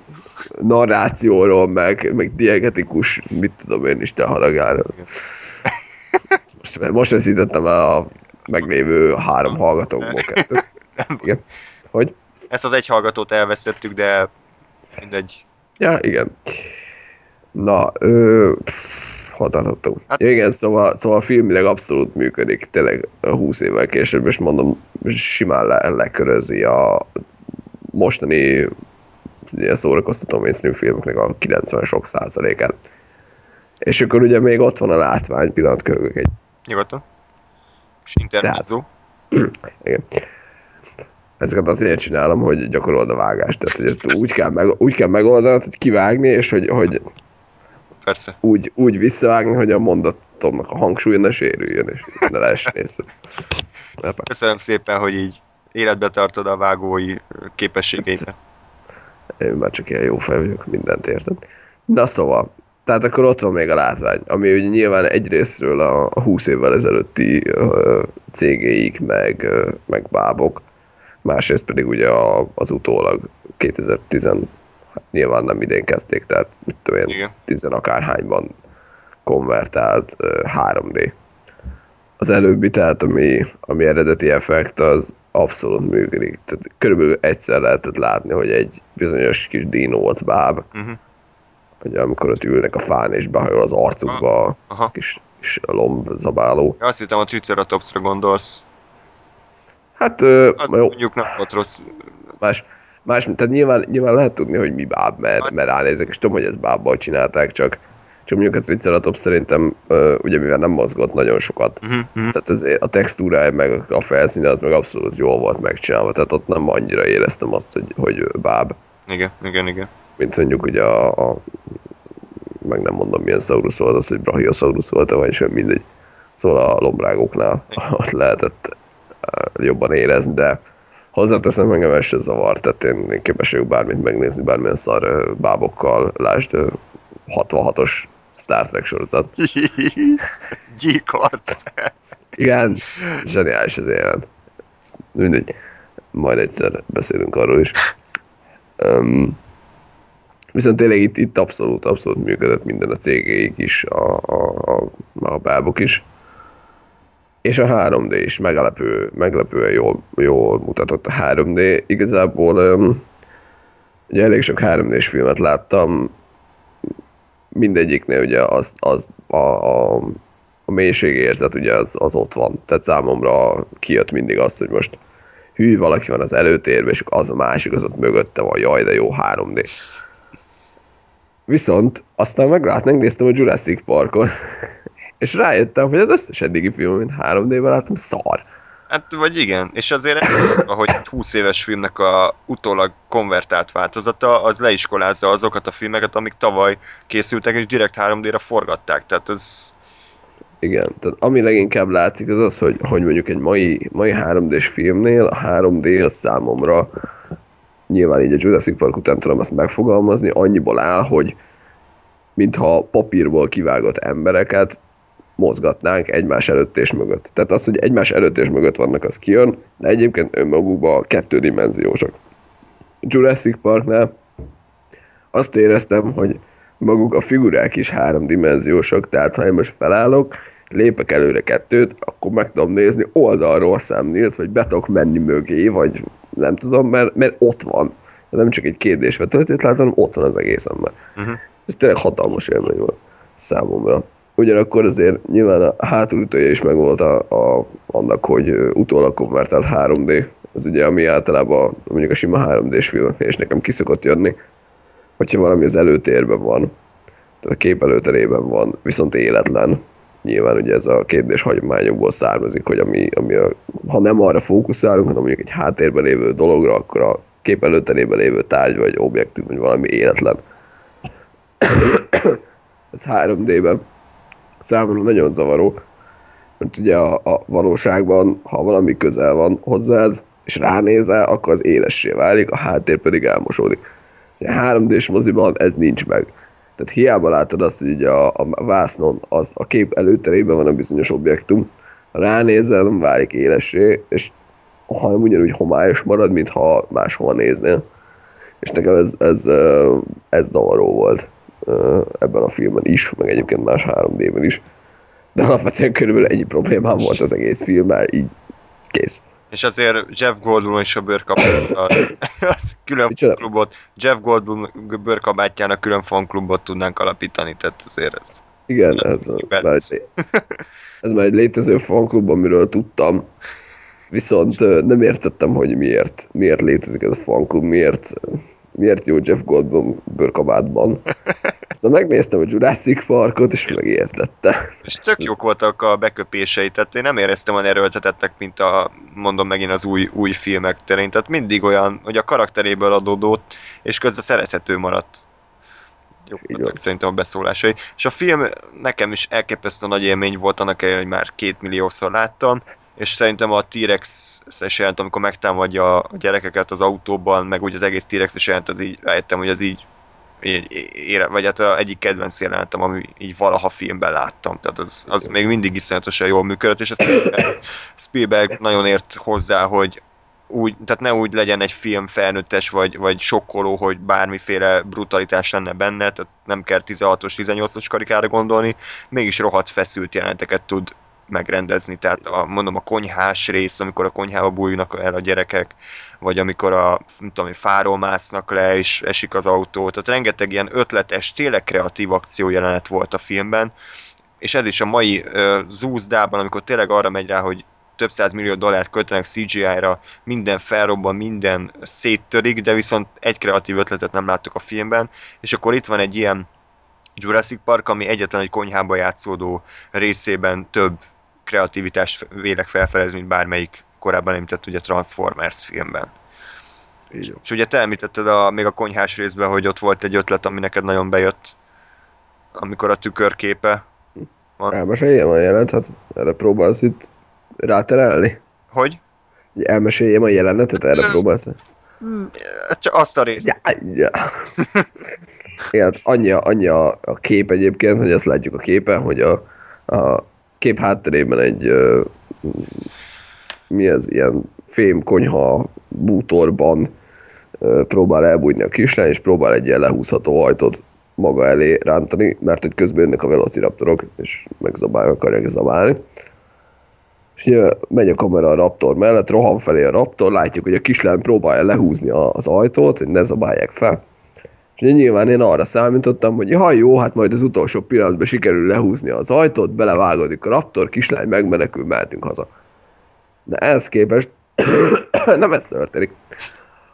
narrációról, meg, meg diegetikus, mit tudom én, Isten haragára. Most, most veszítettem el a meglévő három hallgatókból kettőt. Igen. Hogy? Ezt az egy hallgatót elveszettük, de mindegy. Ja, igen. Na, ö, pff, tartottunk? Hát... Igen, szóval, szóval filmileg abszolút működik, tényleg 20 évvel később, és mondom, simán le, lekörözi a mostani ilyen szórakoztató mainstream filmeknek a 90 sok százalékát. És akkor ugye még ott van a látvány, pillanat kövök egy... Nyugodtan. És intermezzo. Igen. Ezeket azért csinálom, hogy gyakorolod a vágást. Tehát, hogy ezt úgy kell, meg, úgy kell megoldanod, hogy kivágni, és hogy, hogy persze. Úgy, úgy visszavágni, hogy a mondatomnak a hangsúlya ne sérüljön, és ne lehessen észre. Köszönöm szépen, hogy így életbe tartod a vágói képességeimet. Én már csak ilyen jó fej vagyok, mindent érted. Na szóval, tehát akkor ott van még a látvány, ami ugye nyilván egyrésztről a, a 20 évvel ezelőtti cégéik, meg, meg bábok, másrészt pedig ugye az utólag 2010 hát nyilván nem idén kezdték, tehát mit tudom én, tizen akárhányban konvertált ö, 3D. Az előbbi, tehát ami, ami eredeti effekt, az abszolút működik. Tehát körülbelül egyszer lehetett látni, hogy egy bizonyos kis dinót báb, Uh-huh. hogy amikor ott ülnek a fán és behajol az arcukba a Aha. kis, kis lombzabáló. Ja, Azt hittem a Triceratopsra gondolsz. Hát ö, Az jó, mondjuk nem volt rossz. más, más, tehát nyilván, nyilván lehet tudni, hogy mi báb, mert, mert ránézek, és tudom, hogy ezt bábbal csinálták, csak, csak mondjuk a Triceratops szerintem, ugye mivel nem mozgott nagyon sokat, Uh-huh. Tehát ezért a textúrája meg a felszíne az meg abszolút jól volt megcsinálva, tehát ott nem annyira éreztem azt, hogy, hogy báb, Igen, igen, igen. mint mondjuk ugye a, a meg nem mondom milyen Saurus volt az, hogy Brachiosaurus volt, vagy sem mindegy. Szóval a lombrágoknál ott lehetett jobban érezni, de hozzáteszem engem ez se zavar, tehát én, képes vagyok bármit megnézni, bármilyen szar bábokkal, lásd ö, 66-os Star Trek sorozat. Gyíkolt. Igen, zseniális az élet. Mindegy, majd egyszer beszélünk arról is. Um, viszont tényleg itt, itt abszolút, abszolút működött minden a cégéig is, a, a, a, a bábok is. És a 3D is meglepő, meglepően jól, jól mutatott a 3D. Igazából um, ugye elég sok 3D-s filmet láttam, mindegyiknél ugye az, az a, a, a mélységérzet ugye az, az ott van. Tehát számomra kijött mindig az, hogy most hű, valaki van az előtérben, és az a másik, az ott mögötte van, jaj, de jó 3D. Viszont aztán meglát, megnéztem a Jurassic Parkot, és rájöttem, hogy az összes eddigi film, mint 3D-ben láttam, szar. Hát, vagy igen, és azért hogy 20 éves filmnek a utólag konvertált változata, az leiskolázza azokat a filmeket, amik tavaly készültek, és direkt 3D-re forgatták. Tehát ez... Igen, tehát ami leginkább látszik az az, hogy, hogy mondjuk egy mai, mai 3D-s filmnél a 3D az számomra nyilván így a Jurassic Park után tudom ezt megfogalmazni, annyiból áll, hogy mintha papírból kivágott embereket mozgatnánk egymás előtt és mögött. Tehát az, hogy egymás előtt és mögött vannak, az kijön, de egyébként önmagukban kettődimenziósak. Jurassic Parknál azt éreztem, hogy maguk a figurák is háromdimenziósak, tehát ha én most felállok, lépek előre kettőt, akkor meg tudom nézni oldalról szemnélt, vagy be tudok menni mögé, vagy nem tudom, mert, mert ott van. Nem csak egy kérdés vetőtét látom, ott van az egész ember. Uh-huh. Ez tényleg hatalmas élmény volt számomra. Ugyanakkor azért nyilván a hátulütője is megvolt a, a, annak, hogy utólag konvertált 3D. Ez ugye, ami általában mondjuk a sima 3D-s filmeknél is nekem kiszokott jönni, hogyha valami az előtérben van, tehát a kép előterében van, viszont életlen. Nyilván ugye ez a kérdés hagyományokból származik, hogy ami, ami a, ha nem arra fókuszálunk, hanem mondjuk egy háttérben lévő dologra, akkor a kép előterében lévő tárgy vagy objektum, vagy valami életlen. ez 3D-ben számomra nagyon zavaró, mert ugye a, a valóságban, ha valami közel van hozzád, és ránézel, akkor az élessé válik, a háttér pedig elmosódik. A 3D-s moziban ez nincs meg. Tehát hiába látod azt, hogy ugye a, a vásznon az, a kép előterében van a bizonyos objektum, ránézel, nem válik élessé, és hanem ugyanúgy homályos marad, mintha máshova néznél. És nekem ez, ez, ez zavaró volt ebben a filmben is, meg egyébként más 3D-ben is. De alapvetően körülbelül ennyi problémám volt az egész filmmel, így kész. És azért Jeff Goldblum és a bőrkabát, az, külön klubot, Jeff Goldblum bőrkabátjának külön fanklubot tudnánk alapítani, tehát azért ez... Igen, ez, Perc. már egy, ez már egy létező fanklub, amiről tudtam, viszont nem értettem, hogy miért, miért létezik ez a fanklub, miért, miért jó Jeff Goldblum bőrkabátban. Aztán megnéztem a Jurassic Parkot, és megértettem. És tök jók voltak a beköpései, tehát én nem éreztem olyan erőltetettek, mint a, mondom megint az új, új filmek terén, tehát mindig olyan, hogy a karakteréből adódott, és közben szerethető maradt. Jók Így voltak szerintem a beszólásai. És a film nekem is elképesztő nagy élmény volt, annak ellenére, hogy már két milliószor láttam, és szerintem a T-Rex-es amikor megtámadja a gyerekeket az autóban, meg úgy az egész T-Rex-es az így rájöttem, hogy az így ére, vagy hát a egyik kedvenc jelenetem, ami így valaha filmben láttam, tehát az, az még mindig iszonyatosan jól működött, és ezt Spielberg nagyon ért hozzá, hogy úgy, tehát ne úgy legyen egy film felnőttes, vagy, vagy sokkoló, hogy bármiféle brutalitás lenne benne, tehát nem kell 16-os, 18-os karikára gondolni, mégis rohadt feszült jeleneteket tud megrendezni, tehát a, mondom a konyhás rész, amikor a konyhába bújnak el a gyerekek, vagy amikor a nem tudom, fáról másznak le, és esik az autó, tehát rengeteg ilyen ötletes, tényleg kreatív akció jelenet volt a filmben, és ez is a mai uh, zúzdában, amikor tényleg arra megy rá, hogy több száz millió dollár költenek CGI-ra, minden felrobban, minden széttörik, de viszont egy kreatív ötletet nem láttuk a filmben, és akkor itt van egy ilyen Jurassic Park, ami egyetlen egy konyhába játszódó részében több kreativitást vélek felfedezni, mint bármelyik korábban említett ugye Transformers filmben. Így És ugye te említetted a, még a konyhás részben, hogy ott volt egy ötlet, ami neked nagyon bejött, amikor a tükörképe van. Elmeséljem a jelenetet? Erre próbálsz itt ráterelni? Hogy? Elmeséljem a jelenetet? Erre próbálsz? Csak azt a részt. Ja, ja. Igen, hát annyi, a- annyi a, a kép egyébként, hogy ezt látjuk a képen, hogy a, a kép hátterében egy ö, mi ez, ilyen fém konyha bútorban próbál elbújni a kislány, és próbál egy ilyen lehúzható ajtót maga elé rántani, mert hogy közben jönnek a velociraptorok, és megzabálják, akarják zabálni. És ugye megy a kamera a raptor mellett, rohan felé a raptor, látjuk, hogy a kislány próbálja lehúzni az ajtót, hogy ne zabálják fel. És ugye nyilván én arra számítottam, hogy ha jó, hát majd az utolsó pillanatban sikerül lehúzni az ajtót, belevágódik a raptor, kislány megmenekül, mehetünk haza. De ehhez képest nem ez történik.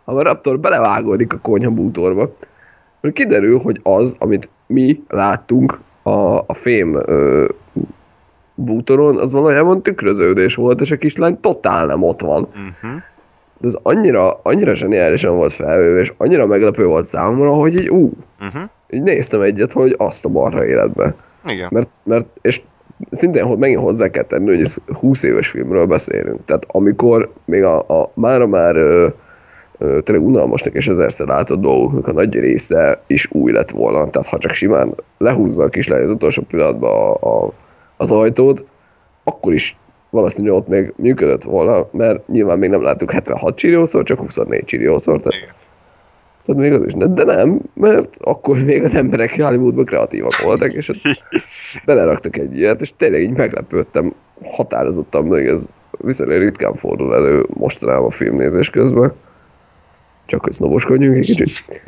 Ha a raptor belevágódik a konyha bútorba, kiderül, hogy az, amit mi láttunk a, a fém ö, bútoron, az valójában tükröződés volt, és a kislány totál nem ott van. Uh-huh. De ez annyira, annyira zseniálisan volt felvéve, és annyira meglepő volt számomra, hogy így ú, Uh-huh. így néztem egyet, hogy azt a marha életbe. Igen. Mert, mert és szintén hogy megint hozzá kell tenni, hogy ez 20 éves filmről beszélünk. Tehát amikor még a, a mára már ö, ö, tényleg unalmasnak és ezerszer látott dolgoknak a nagy része is új lett volna. Tehát ha csak simán lehúzza a kislány az utolsó pillanatban a, a, az ajtót, akkor is valószínűleg ott még működött volna, mert nyilván még nem láttuk 76 csiriószor, csak 24 csiriószor. Tehát, Igen. tehát még az is de nem, mert akkor még az emberek Hollywoodban kreatívak voltak, és ott beleraktak egy ilyet, és tényleg így meglepődtem, határozottan, hogy ez viszonylag ritkán fordul elő mostanában a filmnézés közben. Csak hogy sznoboskodjunk egy kicsit.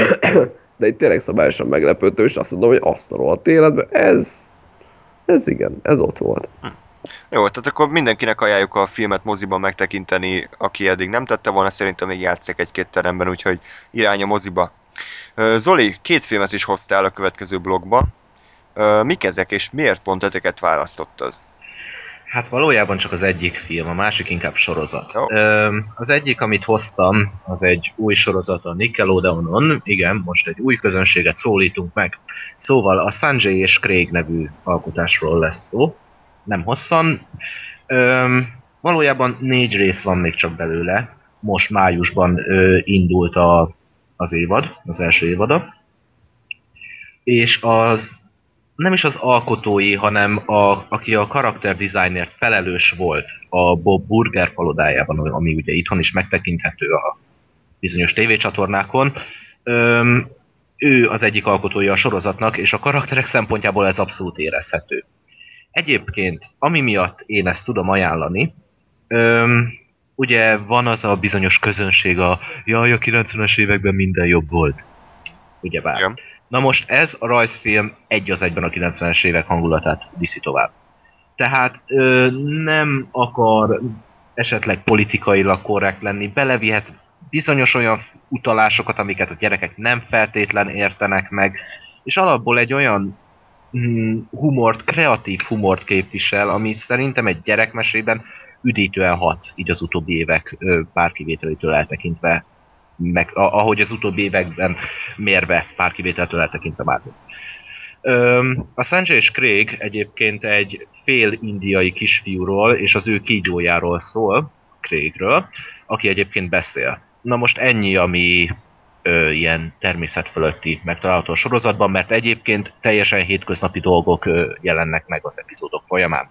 De itt tényleg szabályosan meglepődtem, és azt mondom, hogy azt a rohadt életben, ez, ez igen, ez ott volt. Jó, tehát akkor mindenkinek ajánljuk a filmet moziban megtekinteni, aki eddig nem tette volna, szerintem még játszik egy-két teremben, úgyhogy irány a moziba. Zoli, két filmet is hoztál a következő blogba. Mik ezek, és miért pont ezeket választottad? Hát valójában csak az egyik film, a másik inkább sorozat. Jó. Az egyik, amit hoztam, az egy új sorozat a Nickelodeonon. Igen, most egy új közönséget szólítunk meg. Szóval a Sanjay és Craig nevű alkotásról lesz szó. Nem hosszan. Ö, valójában négy rész van még csak belőle. Most májusban ö, indult a, az évad, az első évada. És az nem is az alkotói, hanem a, aki a karakter designért felelős volt a Bob Burger palodájában, ami ugye itthon is megtekinthető a bizonyos tévécsatornákon. Öm, ő az egyik alkotója a sorozatnak, és a karakterek szempontjából ez abszolút érezhető. Egyébként, ami miatt én ezt tudom ajánlani, öm, ugye van az a bizonyos közönség, a jaj, a 90-es években minden jobb volt. Ugyebár. Igen. Na most ez a rajzfilm egy az egyben a 90-es évek hangulatát viszi tovább. Tehát ö, nem akar esetleg politikailag korrekt lenni, belevihet bizonyos olyan utalásokat, amiket a gyerekek nem feltétlen értenek meg, és alapból egy olyan humort, kreatív humort képvisel, ami szerintem egy gyerekmesében üdítően hat, így az utóbbi évek pár kivételétől eltekintve, meg ahogy az utóbbi években mérve pár kivételtől eltekintve már. Öm, a Sanjay és Craig egyébként egy fél indiai kisfiúról és az ő kígyójáról szól, Craigről, aki egyébként beszél. Na most ennyi, ami ö, ilyen természet megtalálható sorozatban, mert egyébként teljesen hétköznapi dolgok ö, jelennek meg az epizódok folyamán.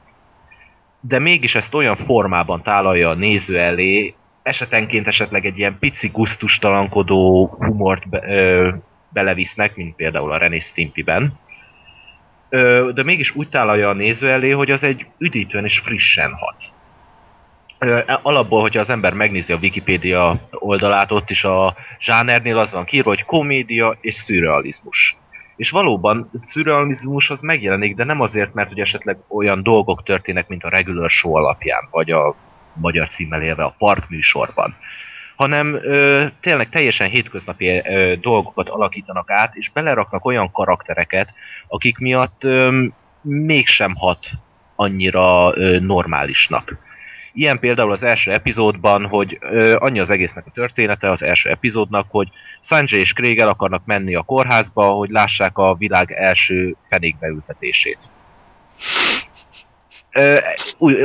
De mégis ezt olyan formában tálalja a néző elé, esetenként esetleg egy ilyen pici guztustalankodó humort be, ö, belevisznek, mint például a René Stimpy-ben. De mégis úgy tálalja a néző elé, hogy az egy üdítően és frissen hat. Ö, alapból, hogyha az ember megnézi a Wikipédia oldalát, ott is a zsánernél az van kiírva, hogy komédia és szürrealizmus. És valóban szürrealizmus az megjelenik, de nem azért, mert hogy esetleg olyan dolgok történnek, mint a regular show alapján, vagy a magyar címmel élve a park műsorban, hanem ö, tényleg teljesen hétköznapi ö, dolgokat alakítanak át, és beleraknak olyan karaktereket, akik miatt ö, mégsem hat annyira ö, normálisnak. Ilyen például az első epizódban, hogy ö, annyi az egésznek a története az első epizódnak, hogy Sanjay és Craig el akarnak menni a kórházba, hogy lássák a világ első fenékbeültetését. Ö,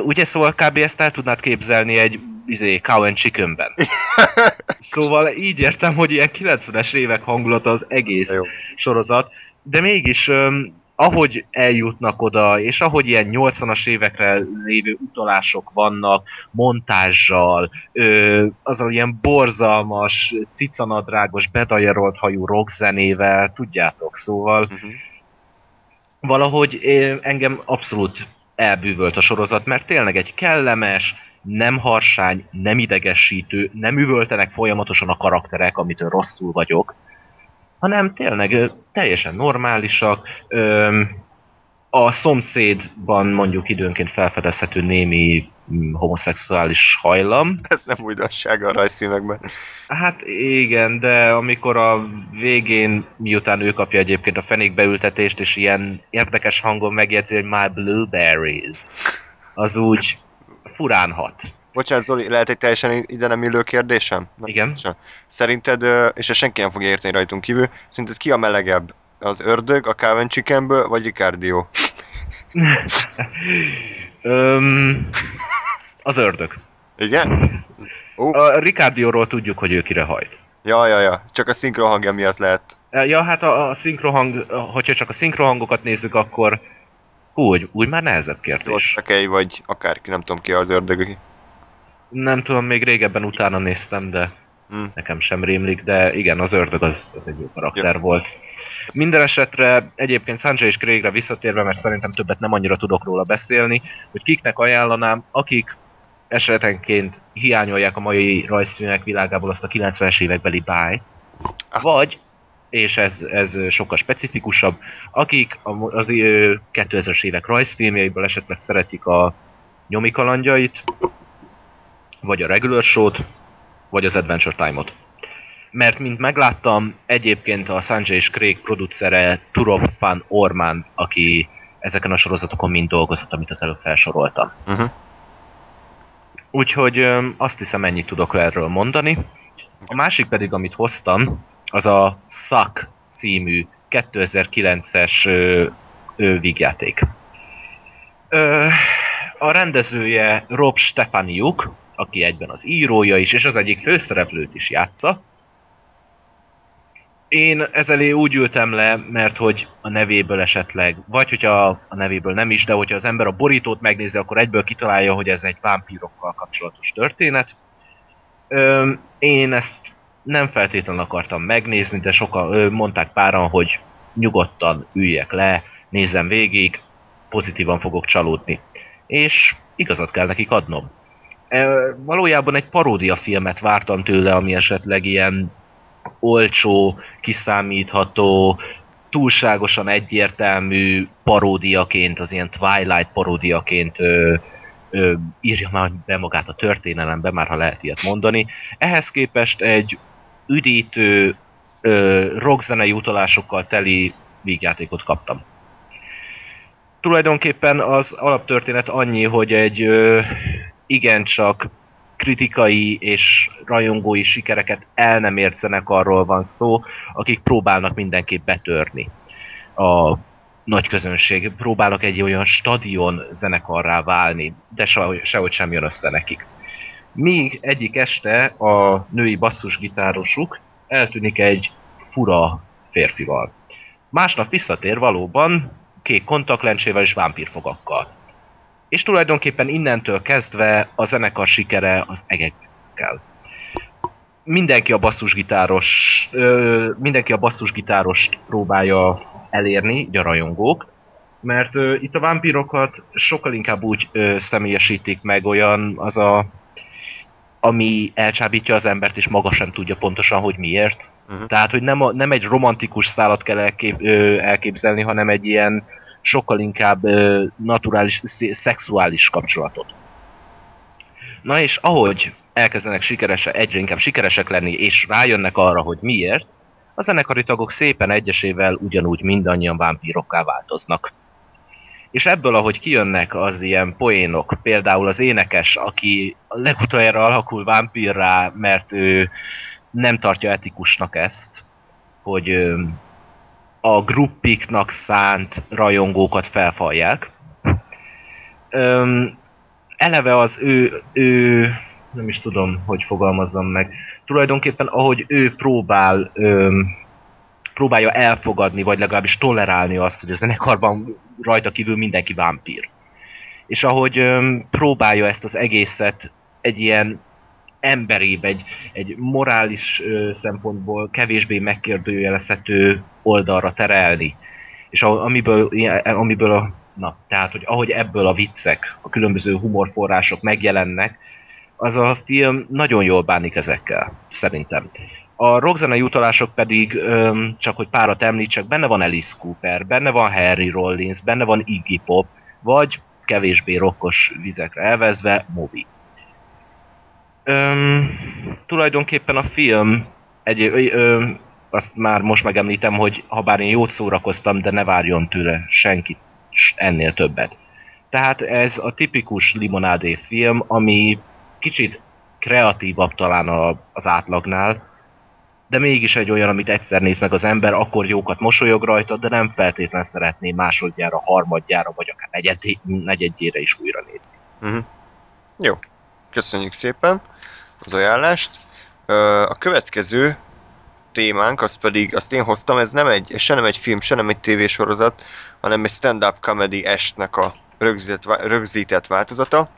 ugye szóval kb. ezt el tudnád képzelni egy izé, cow and chickenben. Szóval így értem, hogy ilyen 90-es évek hangulata az egész Jó. sorozat, de mégis öm, ahogy eljutnak oda, és ahogy ilyen 80-as évekre lévő utalások vannak, montázsal, ö, azzal ilyen borzalmas, cicanadrágos, bedajerolt hajú rockzenével, tudjátok, szóval Uh-huh. valahogy engem abszolút elbűvölt a sorozat, mert tényleg egy kellemes, nem harsány, nem idegesítő, nem üvöltenek folyamatosan a karakterek, amitől rosszul vagyok, hanem tényleg teljesen normálisak. A szomszédban mondjuk időnként felfedezhető némi mm, homoszexuális hajlam, Ez nem újdonság a rajzfilmekben. Hát igen, de amikor a végén, miután ő kapja egyébként a fenékbeültetést, és ilyen érdekes hangon megjegyzi, hogy my blueberries, az úgy furán hat. Bocsánat, Zoli, lehet egy teljesen ide nem illő kérdésem? Nem, Igen. bocsánat. Szerinted, és ezt senki nem fogja érteni rajtunk kívül, szerinted ki a melegebb? Az ördög a Calvin Chickenből, vagy Ricardio? Öm, az ördög. Igen? Ó, A Ricardióról tudjuk, hogy ő kire hajt. ja, ja, ja. Csak a szinkron hangja miatt lehet. Ja, hát a, a szinkrohang, hogyha csak a szinkrohangokat nézzük, akkor úgy, úgy már nehezebb kérdés. Tortakei, vagy akárki, nem tudom ki az ördög. Nem tudom, még régebben utána néztem, de Hm. nekem sem rémlik, de igen, az ördög az, az egy jó karakter volt. Minden esetre egyébként Sanjay és Craigre visszatérve, mert szerintem többet nem annyira tudok róla beszélni, hogy kiknek ajánlanám, akik esetenként hiányolják a mai rajzfilmek világából azt a 90-es évekbeli bájt, vagy, és ez, ez sokkal specifikusabb, akik az ö, 2000-es évek rajzfilmjeiből esetleg szeretik a nyomi kalandjait, vagy a regular show-t, vagy az Adventure Time-ot. Mert, mint megláttam, egyébként a Sanjay és Craig producere Turok van Orman, aki ezeken a sorozatokon mind dolgozott, amit az előbb felsoroltam. Uh-huh. Úgyhogy azt hiszem ennyit tudok erről mondani. A másik pedig, amit hoztam, az a Suck című 2009-es ö, ö, vígjáték. Ö, a rendezője Rob Stefaniuk, aki egyben az írója is, és az egyik főszereplőt is játsza. Én ezelé úgy ültem le, mert hogy a nevéből esetleg, vagy hogyha a nevéből nem is, de hogyha az ember a borítót megnézi, akkor egyből kitalálja, hogy ez egy vámpírokkal kapcsolatos történet. Öm, én ezt nem feltétlenül akartam megnézni, de sokan ö, mondták páran, hogy nyugodtan üljek le, nézem végig, pozitívan fogok csalódni. És igazat kell nekik adnom. Valójában egy paródia filmet vártam tőle, ami esetleg ilyen olcsó, kiszámítható, túlságosan egyértelmű paródiaként, az ilyen Twilight paródiaként ö, ö, írja már be magát a történelembe, már ha lehet ilyet mondani. Ehhez képest egy üdítő, ö, rockzenei utalásokkal teli vígjátékot kaptam. Tulajdonképpen az alaptörténet annyi, hogy egy ö, igencsak kritikai és rajongói sikereket el nem ért zenekarról van szó, akik próbálnak mindenképp betörni a nagy közönség. Próbálnak egy olyan stadion zenekarrá válni, de sehogy, sem jön össze nekik. Míg egyik este a női basszusgitárosuk eltűnik egy fura férfival. Másnap visszatér valóban kék kontaktlencsével és vámpírfogakkal. És tulajdonképpen innentől kezdve a zenekar sikere az egekbe kell. mindenki a basszusgitáros, ö, mindenki a basszusgitárost próbálja elérni, így a rajongók, mert ö, itt a vámpírokat sokkal inkább úgy ö, személyesítik meg olyan az a ami elcsábítja az embert, és maga sem tudja pontosan, hogy miért. Mhm. Tehát, hogy nem, a, nem egy romantikus szállat kell elkép, ö, elképzelni, hanem egy ilyen sokkal inkább naturális, sz- szexuális kapcsolatot. Na és ahogy elkezdenek sikeresek, egyre inkább sikeresek lenni, és rájönnek arra, hogy miért, a zenekari tagok szépen egyesével ugyanúgy mindannyian vámpírokká változnak. És ebből, ahogy kijönnek az ilyen poénok, például az énekes, aki legutoljára alakul vámpírrá, mert ő nem tartja etikusnak ezt, hogy a gruppiknak szánt rajongókat felfalják. Öm, eleve az ő, ő, nem is tudom, hogy fogalmazzam meg, tulajdonképpen ahogy ő próbál, öm, próbálja elfogadni, vagy legalábbis tolerálni azt, hogy a zenekarban rajta kívül mindenki vámpír. És ahogy öm, próbálja ezt az egészet egy ilyen emberébb, egy, egy morális szempontból kevésbé megkérdőjelezhető oldalra terelni. És amiből, ilyen- amiből a, na, tehát, hogy ahogy ebből a viccek, a különböző humorforrások megjelennek, az a film nagyon jól bánik ezekkel, szerintem. A rockzenei utalások pedig, csak hogy párat említsek, benne van Alice Cooper, benne van Harry Rollins, benne van Iggy Pop, vagy kevésbé rokkos vizekre elvezve Moby. Öm, tulajdonképpen a film, egy, ö, azt már most megemlítem, hogy ha bár én jót szórakoztam, de ne várjon tőle senki ennél többet. Tehát ez a tipikus limonádé film, ami kicsit kreatívabb talán a, az átlagnál, de mégis egy olyan, amit egyszer néz meg az ember, akkor jókat mosolyog rajta, de nem feltétlen szeretné másodjára, harmadjára, vagy akár negyedé, negyedjére is újra nézni. Mhm. Jó, köszönjük szépen az ajánlást. A következő témánk, az pedig, azt én hoztam, ez nem egy, se nem egy film, se nem egy tévésorozat, hanem egy stand-up comedy estnek a rögzített, rögzített változata.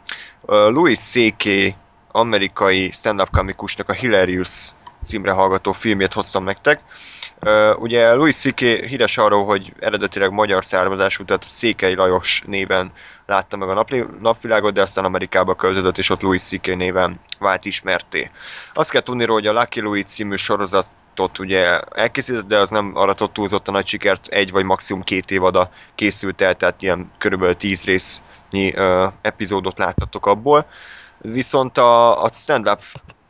Louis C.K. amerikai stand-up komikusnak a Hilarious címre hallgató filmjét hoztam nektek. Ugye Louis C.K. híres arról, hogy eredetileg magyar származású, tehát Székely Lajos néven látta meg a napli- napvilágot, de aztán Amerikába költözött, és ott Louis C.K. néven vált ismerté. Azt kell tudni róla, hogy a Lucky Louis című sorozatot ugye elkészített, de az nem aratott túlzott a nagy sikert, egy vagy maximum két évada készült el, tehát ilyen körülbelül tíz résznyi ö, epizódot láttatok abból. Viszont a, a stand-up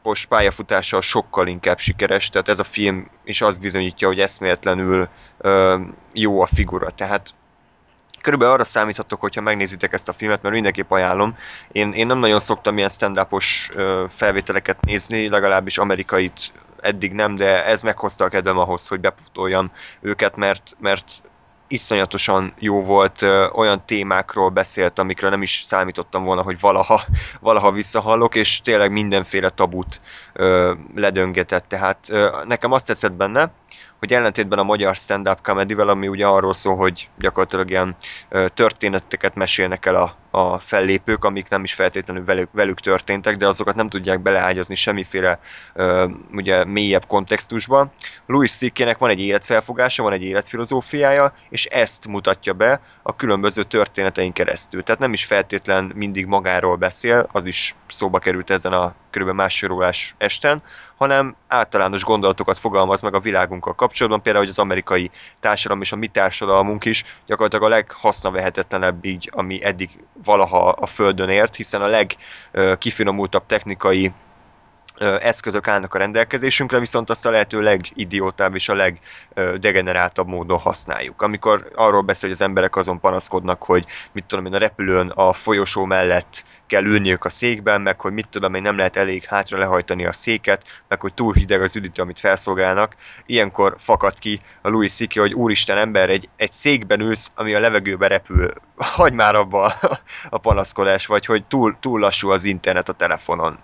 os pályafutása sokkal inkább sikeres, tehát ez a film is azt bizonyítja, hogy eszméletlenül ö, jó a figura. Tehát körülbelül arra számíthatok, hogyha megnézitek ezt a filmet, mert mindenképp ajánlom. Én, én nem nagyon szoktam ilyen stand felvételeket nézni, legalábbis amerikait eddig nem, de ez meghozta a kedvem ahhoz, hogy beputoljam őket, mert, mert iszonyatosan jó volt, ö, olyan témákról beszélt, amikről nem is számítottam volna, hogy valaha, valaha visszahallok, és tényleg mindenféle tabut ö, ledöngetett. Tehát ö, nekem azt tetszett benne, hogy ellentétben a magyar stand-up comedyvel, ami ugye arról szól, hogy gyakorlatilag ilyen ö, történeteket mesélnek el a, a fellépők, amik nem is feltétlenül velük, velük történtek, de azokat nem tudják beleágyazni semmiféle ö, ugye mélyebb kontextusba. Louis C.K.-nek van egy életfelfogása, van egy életfilozófiája, és ezt mutatja be a különböző történetein keresztül. Tehát nem is feltétlen mindig magáról beszél, az is szóba került ezen a kb. másfél órás esten, hanem általános gondolatokat fogalmaz meg a világunkkal kapcsolatban, például, hogy az amerikai társadalom és a mi társadalmunk is gyakorlatilag a leghasznavehetetlenebb így, ami eddig valaha a Földön ért, hiszen a legkifinomultabb technikai eszközök állnak a rendelkezésünkre, viszont azt a lehető legidiótább és a legdegeneráltabb módon használjuk. Amikor arról beszél, hogy az emberek azon panaszkodnak, hogy mit tudom én, a repülőn a folyosó mellett kell ülniük a székben, meg hogy mit tudom én, nem lehet elég hátra lehajtani a széket, meg hogy túl hideg az üdítő, amit felszolgálnak. Ilyenkor fakad ki a Louis C.K., hogy úristen ember, egy, egy székben ülsz, ami a levegőbe repül. Hagy már abba a, panaszkodás, vagy hogy túl, túl lassú az internet a telefonon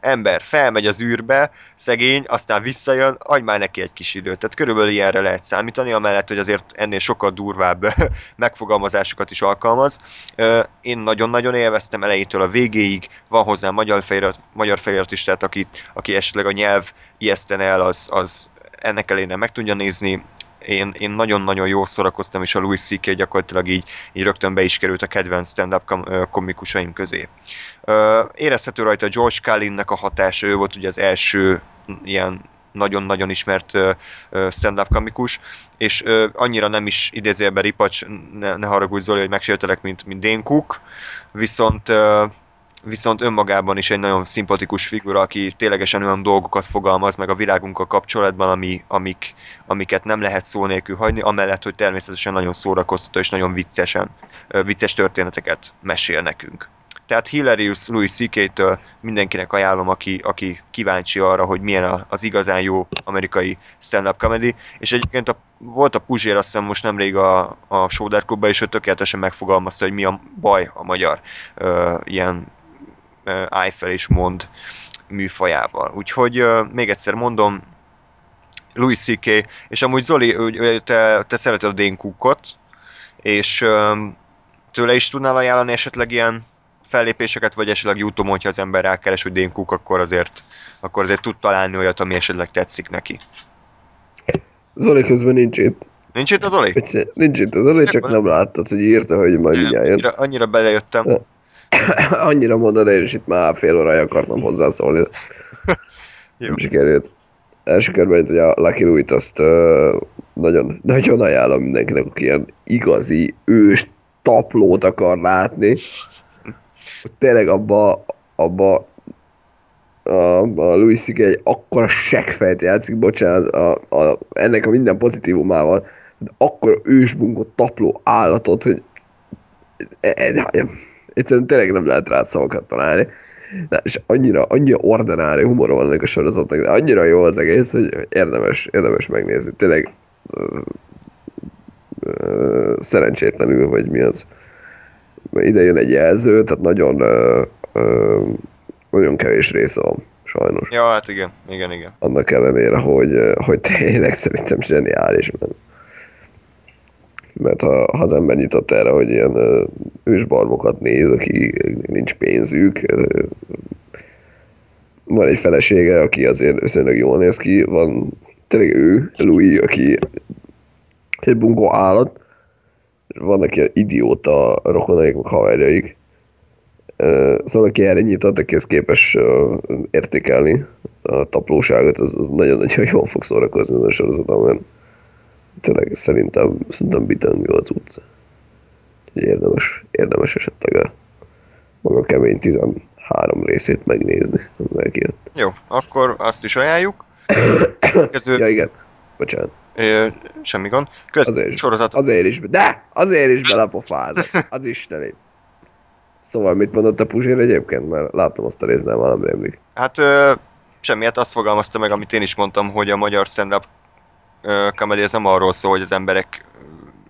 ember felmegy az űrbe, szegény, aztán visszajön, adj már neki egy kis időt. Tehát körülbelül ilyenre lehet számítani, amellett, hogy azért ennél sokkal durvább megfogalmazásokat is alkalmaz. Én nagyon-nagyon élveztem elejétől a végéig, van hozzá magyar felirat, magyar felirat is, tehát aki, aki esetleg a nyelv ijeszten el, az, az ennek ellenére meg tudja nézni, én, én nagyon-nagyon jól szórakoztam, és a Louis C.K. gyakorlatilag így, így rögtön be is került a kedvenc stand-up komikusaim közé. Érezhető rajta George Carlinnek a hatása, ő volt ugye az első ilyen nagyon-nagyon ismert stand-up komikus, és annyira nem is idézőjelben ripacs, ne, ne haragudj Zoli, hogy megsértelek, mint, mint Dane Cook, viszont viszont önmagában is egy nagyon szimpatikus figura, aki ténylegesen olyan dolgokat fogalmaz meg a világunkkal kapcsolatban, ami, amik, amiket nem lehet szó nélkül hagyni, amellett, hogy természetesen nagyon szórakoztató és nagyon viccesen, vicces történeteket mesél nekünk. Tehát Hilarious Louis C.K.-től mindenkinek ajánlom, aki, aki kíváncsi arra, hogy milyen az igazán jó amerikai stand-up comedy, és egyébként a, volt a Puzsér, azt hiszem most nemrég a, a Soder Klubban, és ő tökéletesen megfogalmazta, hogy mi a baj a magyar ö, ilyen ö, állj fel és mond műfajával. Úgyhogy még egyszer mondom, Louis C.K. és amúgy Zoli, te, te szereted a Dane Cookot, és tőle is tudnál ajánlani esetleg ilyen fellépéseket, vagy esetleg Youtube-on, hogyha az ember rákeres, hogy Dane Cook, akkor azért, akkor azért tud találni olyat, ami esetleg tetszik neki. Zoli közben nincs itt. Nincs itt az Zoli? Nincs itt az Zoli, csak nem láttad, hogy írta, hogy majd mindjárt. Annyira, annyira belejöttem. Ja. Annyira mondod, én is itt már fél órája akartam hozzászólni. Jó. Nem sikerült. Első körben, hogy a Lucky Louis-t azt nagyon, nagyon ajánlom mindenkinek, aki ilyen igazi ős taplót akar látni. Tényleg abba, abba a, a Louis C.K. egy akkora seggfejt játszik, bocsánat, a, a, ennek a minden pozitívumával, de akkor ősbunkó tapló állatot, hogy e- e- egyszerűen tényleg nem lehet rá szavakat találni. De, és annyira, annyira ordinári humor van ennek a sorozatnak, de annyira jó az egész, hogy érdemes, érdemes megnézni. Tényleg ö, ö, szerencsétlenül, vagy mi az. Ide jön egy jelző, tehát nagyon, ö, ö, nagyon kevés része van, sajnos. Ja, hát igen, igen, igen. Annak ellenére, hogy, hogy tényleg szerintem zseniális, mert, mert ha, ha az ember nyitott erre, hogy ilyen ősbarmokat néz, aki nincs pénzük, van egy felesége, aki azért viszonylag jól néz ki, van tényleg ő, Louis, aki egy bunkó állat, vannak ilyen idióta rokonaik, meg haverjaik. Szóval aki erre nyitott, aki ezt képes értékelni a taplóságot, az, az nagyon-nagyon jól fog szórakozni a sorozaton, mert tényleg szerintem, szerintem jó az utca. Érdemes, érdemes esetleg a maga kemény 13 részét megnézni, ami kijött. Jó, akkor azt is ajánljuk. Következő, Ja igen, bocsánat. ö, semmi gond. Következő Azért is. sorozat, Azért is, de azért is belepofázott. Az istenét. Szóval mit mondott a Puzsér egyébként? Mert láttam azt a részt, nem valami rémlik. Hát ö, semmiért azt fogalmazta meg, amit én is mondtam, hogy a magyar stand-up comedy ez nem arról szól, hogy az emberek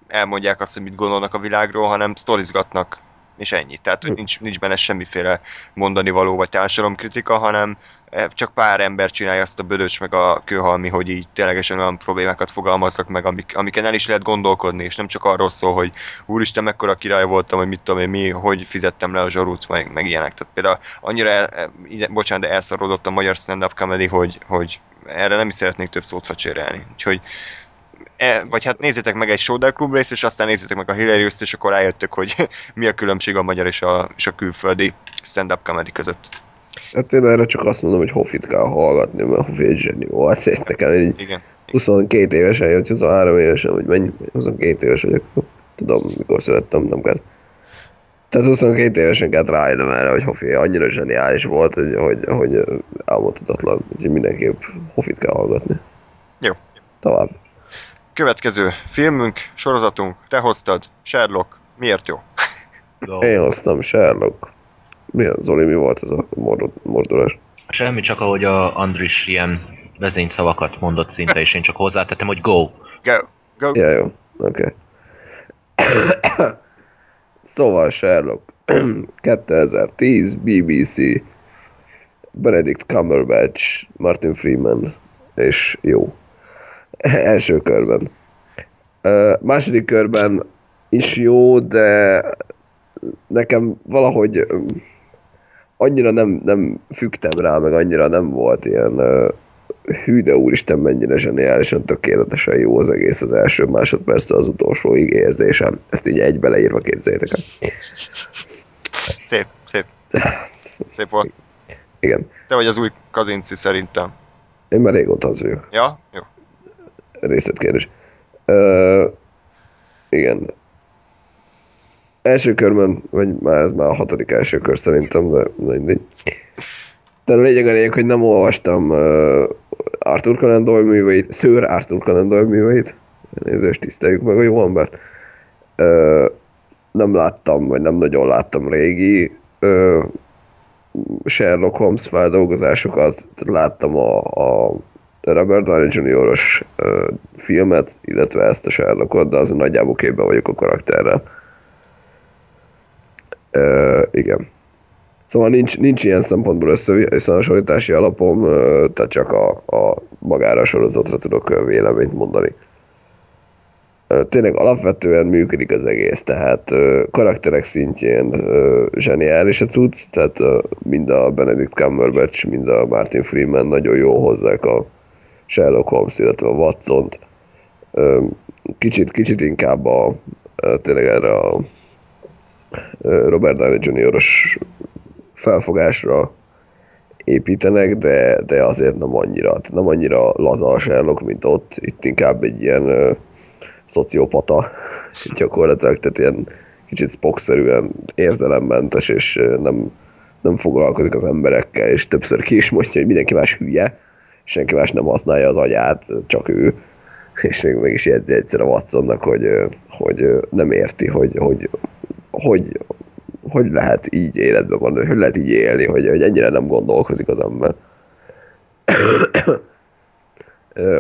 elmondják azt, hogy mit gondolnak a világról, hanem sztorizgatnak, és ennyi. Tehát, hogy nincs, nincs benne semmiféle mondani való vagy társadalomkritika, hanem eh, csak pár ember csinálja azt a bödöcs meg a kőhalmi, hogy így ténylegesen olyan problémákat fogalmazzak meg, amik, amiken el is lehet gondolkodni, és nem csak arról szól, hogy úristen, mekkora király voltam, hogy mit tudom én, mi, hogy fizettem le a zsarút, meg, meg ilyenek. Tehát például annyira, el, ide- bocsánat, de elszarodott a magyar stand-up comedy, hogy, hogy erre nem is szeretnék több szót fecsérelni. Úgyhogy e, vagy hát nézzétek meg egy Soda Club részt, és aztán nézzétek meg a hilarious és akkor rájöttök, hogy mi a különbség a magyar és a, és a külföldi stand-up comedy között. Hát én erre csak azt mondom, hogy Hoffit kell hallgatni, mert Hoffi egy zseni volt. És nekem egy Igen. 22 évesen, vagy 23 évesen, vagy mennyi, 22 éves vagyok. Tudom, mikor születtem, nem kell. Tehát 22 évesen kellett rájönnöm erre, hogy Hoffi annyira zseniális volt, hogy, hogy, hogy elmondhatatlan. Úgyhogy mindenképp Hoffit kell hallgatni. Jó. Tovább. Következő filmünk, sorozatunk, te hoztad, Sherlock, miért jó? Én hoztam Sherlock. Milyen Zoli, mi volt ez a mordulás? Semmi, csak ahogy a Andris ilyen vezényszavakat mondott szinte, és én csak hozzátettem, hogy go. Go! Go! Ja, jó. Oké. Okay. Szóval Sherlock. 2010 BBC Benedict Cumberbatch, Martin Freeman, és jó. Első körben. Második körben is jó, de nekem valahogy annyira nem, nem fügtem rá, meg annyira nem volt ilyen hű, de úristen, mennyire zseniálisan, tökéletesen jó az egész az első másodperctől az utolsóig érzésem. Ezt így egybe leírva képzeljétek el. Szép, szép, szép volt. Igen. Te vagy az új Kazinci szerintem. Én már régóta az vagyok. Ja? Jó. részletkérdés. Ö, igen. Első körben, vagy már ez már a hatodik első kör szerintem, de de mindegy. De a lényeg a lényeg, hogy nem olvastam uh, Arthur Conan Doyle műveit, Sir Arthur Conan Doyle műveit, nézős tiszteljük meg a jó embert. Nem láttam, vagy nem nagyon láttam régi uh, Sherlock Holmes feldolgozásokat, láttam a, a Robert Downey Jr.-os filmet, illetve ezt a Sherlockot, de az nagyjából képben vagyok a karakterrel. Uh, igen. Szóval nincs, nincs ilyen szempontból összehasonlítási alapom, tehát csak a, a magára a sorozatra tudok véleményt mondani. Tényleg alapvetően működik az egész, tehát karakterek szintjén zseniális a cucc, tehát mind a Benedict Cumberbatch, mind a Martin Freeman nagyon jó hozzák a Sherlock Holmes, illetve a Watson-t. Ö, Kicsit, kicsit inkább a, tényleg erre a Robert Downey Jr.-os felfogásra építenek, de, de azért nem annyira, nem annyira laza a Sherlock, mint ott. Itt inkább egy ilyen ö, szociopata gyakorlatilag, tehát ilyen kicsit spockszerűen érzelemmentes, és nem, nem foglalkozik az emberekkel, és többször ki is mondja, hogy mindenki más hülye, senki más nem használja az agyát, csak ő. És még mégis jegyzi egyszer a Watsonnak, hogy, hogy nem érti, hogy, hogy, hogy, hogy lehet így életben maradni, hogy lehet így élni, hogy, hogy ennyire nem gondolkozik az ember.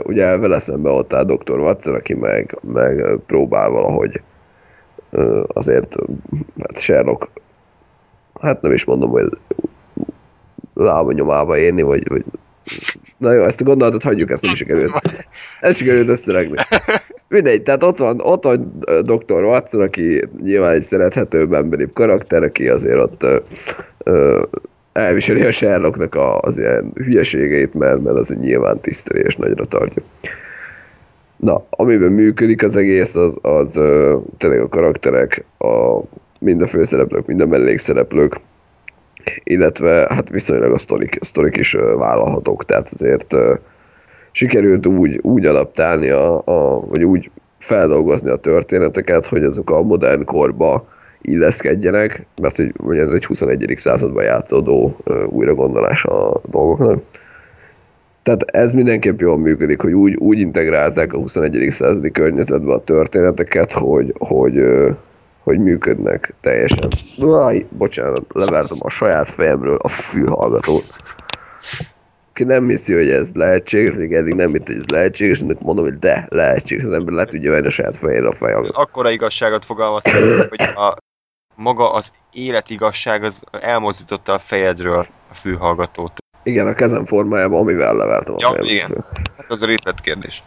Ugye vele szemben ott áll Dr. Watson, aki meg, meg próbál valahogy azért hát Sherlock hát nem is mondom, hogy lába nyomába élni, vagy, vagy Na jó, ezt a gondolatot hagyjuk, ezt nem sikerült. Ez sikerült összeregni. Mindegy, tehát ott van, ott van Dr. Watson, aki nyilván egy szerethetőbb emberi karakter, aki azért ott ö, elviseli a Sherlocknak az ilyen hülyeségeit, mert, mert az nyilván tiszteli és nagyra tartja. Na, amiben működik az egész, az, az ö, tényleg a karakterek, a, mind a főszereplők, mind a mellékszereplők, illetve hát viszonylag a sztorik, sztorik is vállalhatók, tehát azért sikerült úgy, úgy adaptálni, a, a, vagy úgy feldolgozni a történeteket, hogy azok a modern korba illeszkedjenek, mert hogy, hogy ez egy 21. században játszódó újragondolás a dolgoknak. Tehát ez mindenképp jól működik, hogy úgy, úgy integrálták a 21. századi környezetbe a történeteket, hogy, hogy, hogy működnek teljesen. Aj, bocsánat, levertem a saját fejemről a fülhallgatót. Ki nem hiszi, hogy ez lehetséges, még eddig nem hitt, hogy ez lehetséges, ennek mondom, hogy de, lehetséges, az ember le tudja venni a saját fejére a fejhallgatót. Akkora igazságot fogalmaztam, meg, hogy a maga az életigazság az elmozdította a fejedről a fülhallgatót. Igen, a kezem formájában, amivel levertem a Ja, fejemet. igen. Hát az a részletkérdés.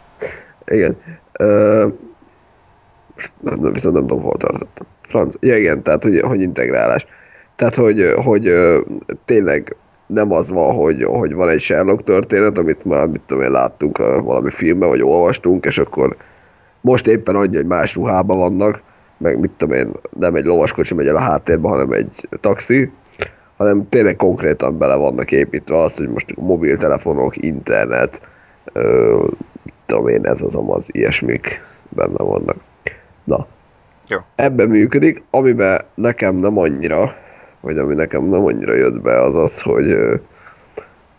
Igen. Ö, nem, nem, viszont nem tudom, hol tartottam. Franc. Ja, igen, tehát, hogy, hogy integrálás. Tehát, hogy, hogy tényleg nem az van, hogy, hogy van egy Sherlock történet, amit már, mit tudom én, láttunk valami filmben, vagy olvastunk, és akkor most éppen annyi, hogy más ruhában vannak, meg mit tudom én, nem egy lovaskocsi megy el a háttérbe, hanem egy taxi, hanem tényleg konkrétan bele vannak építve az, hogy most mobiltelefonok, internet, ö, tudom én, ez az amaz, ilyesmik benne vannak. Na. Jó. Ebben működik, amiben nekem nem annyira, vagy ami nekem nem annyira jött be, az az, hogy,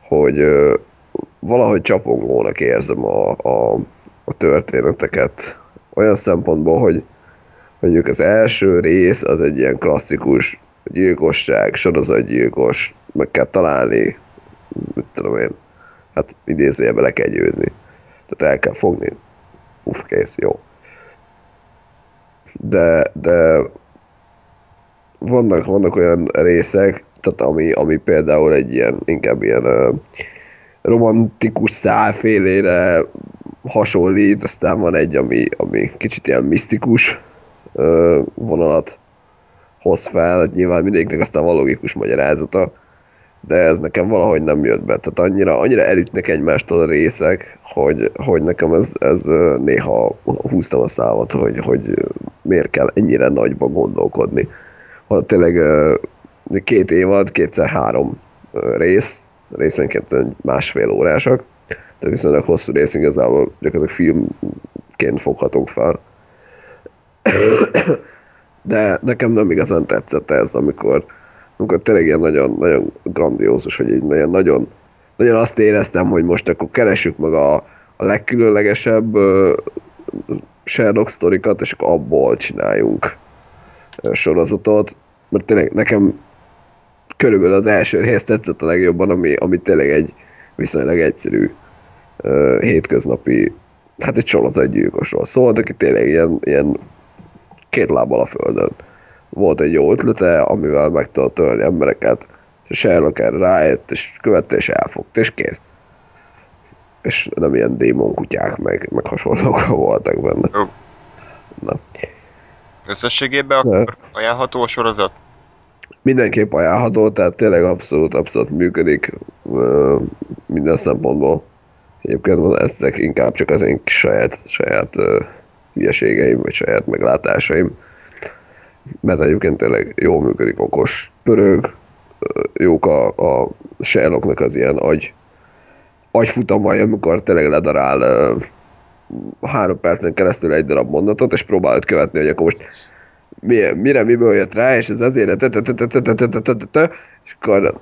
hogy valahogy csapongónak érzem a, a, a történeteket. Olyan szempontból, hogy mondjuk az első rész az egy ilyen klasszikus gyilkosság, sorozatgyilkos, meg kell találni, mit tudom én, hát idézőjelbe le kell győzni. Tehát el kell fogni. Uff, kész, jó. De, de vannak, vannak olyan részek, tehát ami, ami például egy ilyen, inkább ilyen ö, romantikus szálfélére hasonlít, aztán van egy, ami, ami kicsit ilyen misztikus ö, vonalat hoz fel, nyilván mindegyiknek aztán van logikus magyarázata, de ez nekem valahogy nem jött be. Tehát annyira, annyira elütnek egymástól a részek, hogy, hogy nekem ez, ez néha húztam a számat, hogy, hogy miért kell ennyire nagyba gondolkodni. Ha tényleg két évad, kétszer három rész, részenként másfél órásak, de viszonylag hosszú rész igazából gyakorlatilag filmként foghatók fel. De nekem nem igazán tetszett ez, amikor, amikor tényleg ilyen nagyon, nagyon grandiózus, vagy egy nagyon, nagyon, nagyon azt éreztem, hogy most akkor keresjük meg a, a legkülönlegesebb uh, Sherlock sztorikat, és akkor abból csináljunk uh, sorozatot, mert tényleg nekem körülbelül az első rész tetszett a legjobban, ami, ami tényleg egy viszonylag egyszerű uh, hétköznapi, hát egy sorozatgyilkosról szólt, aki tényleg ilyen, ilyen két lábbal a földön. Volt egy jó ötlete, amivel meg tudott ölni embereket, és Sherlock erre rájött, és követte, és elfogta, és kész. És nem ilyen démon kutyák, meg, meg hasonlók voltak benne. Jó. Na. Összességében De. akkor ajánlható a sorozat? mindenképp ajánlható, tehát tényleg abszolút, abszolút működik minden szempontból. Egyébként ezek inkább csak az én saját, saját hülyeségeim, vagy saját meglátásaim mert egyébként tényleg jól működik, okos, pörög, jók a, a Sherlocknak az ilyen agy, agyfutamai, amikor tényleg ledarál uh, három percen keresztül egy darab mondatot, és próbál őt követni, hogy akkor most mi, mire, miből jött rá, és ez ezért, és akkor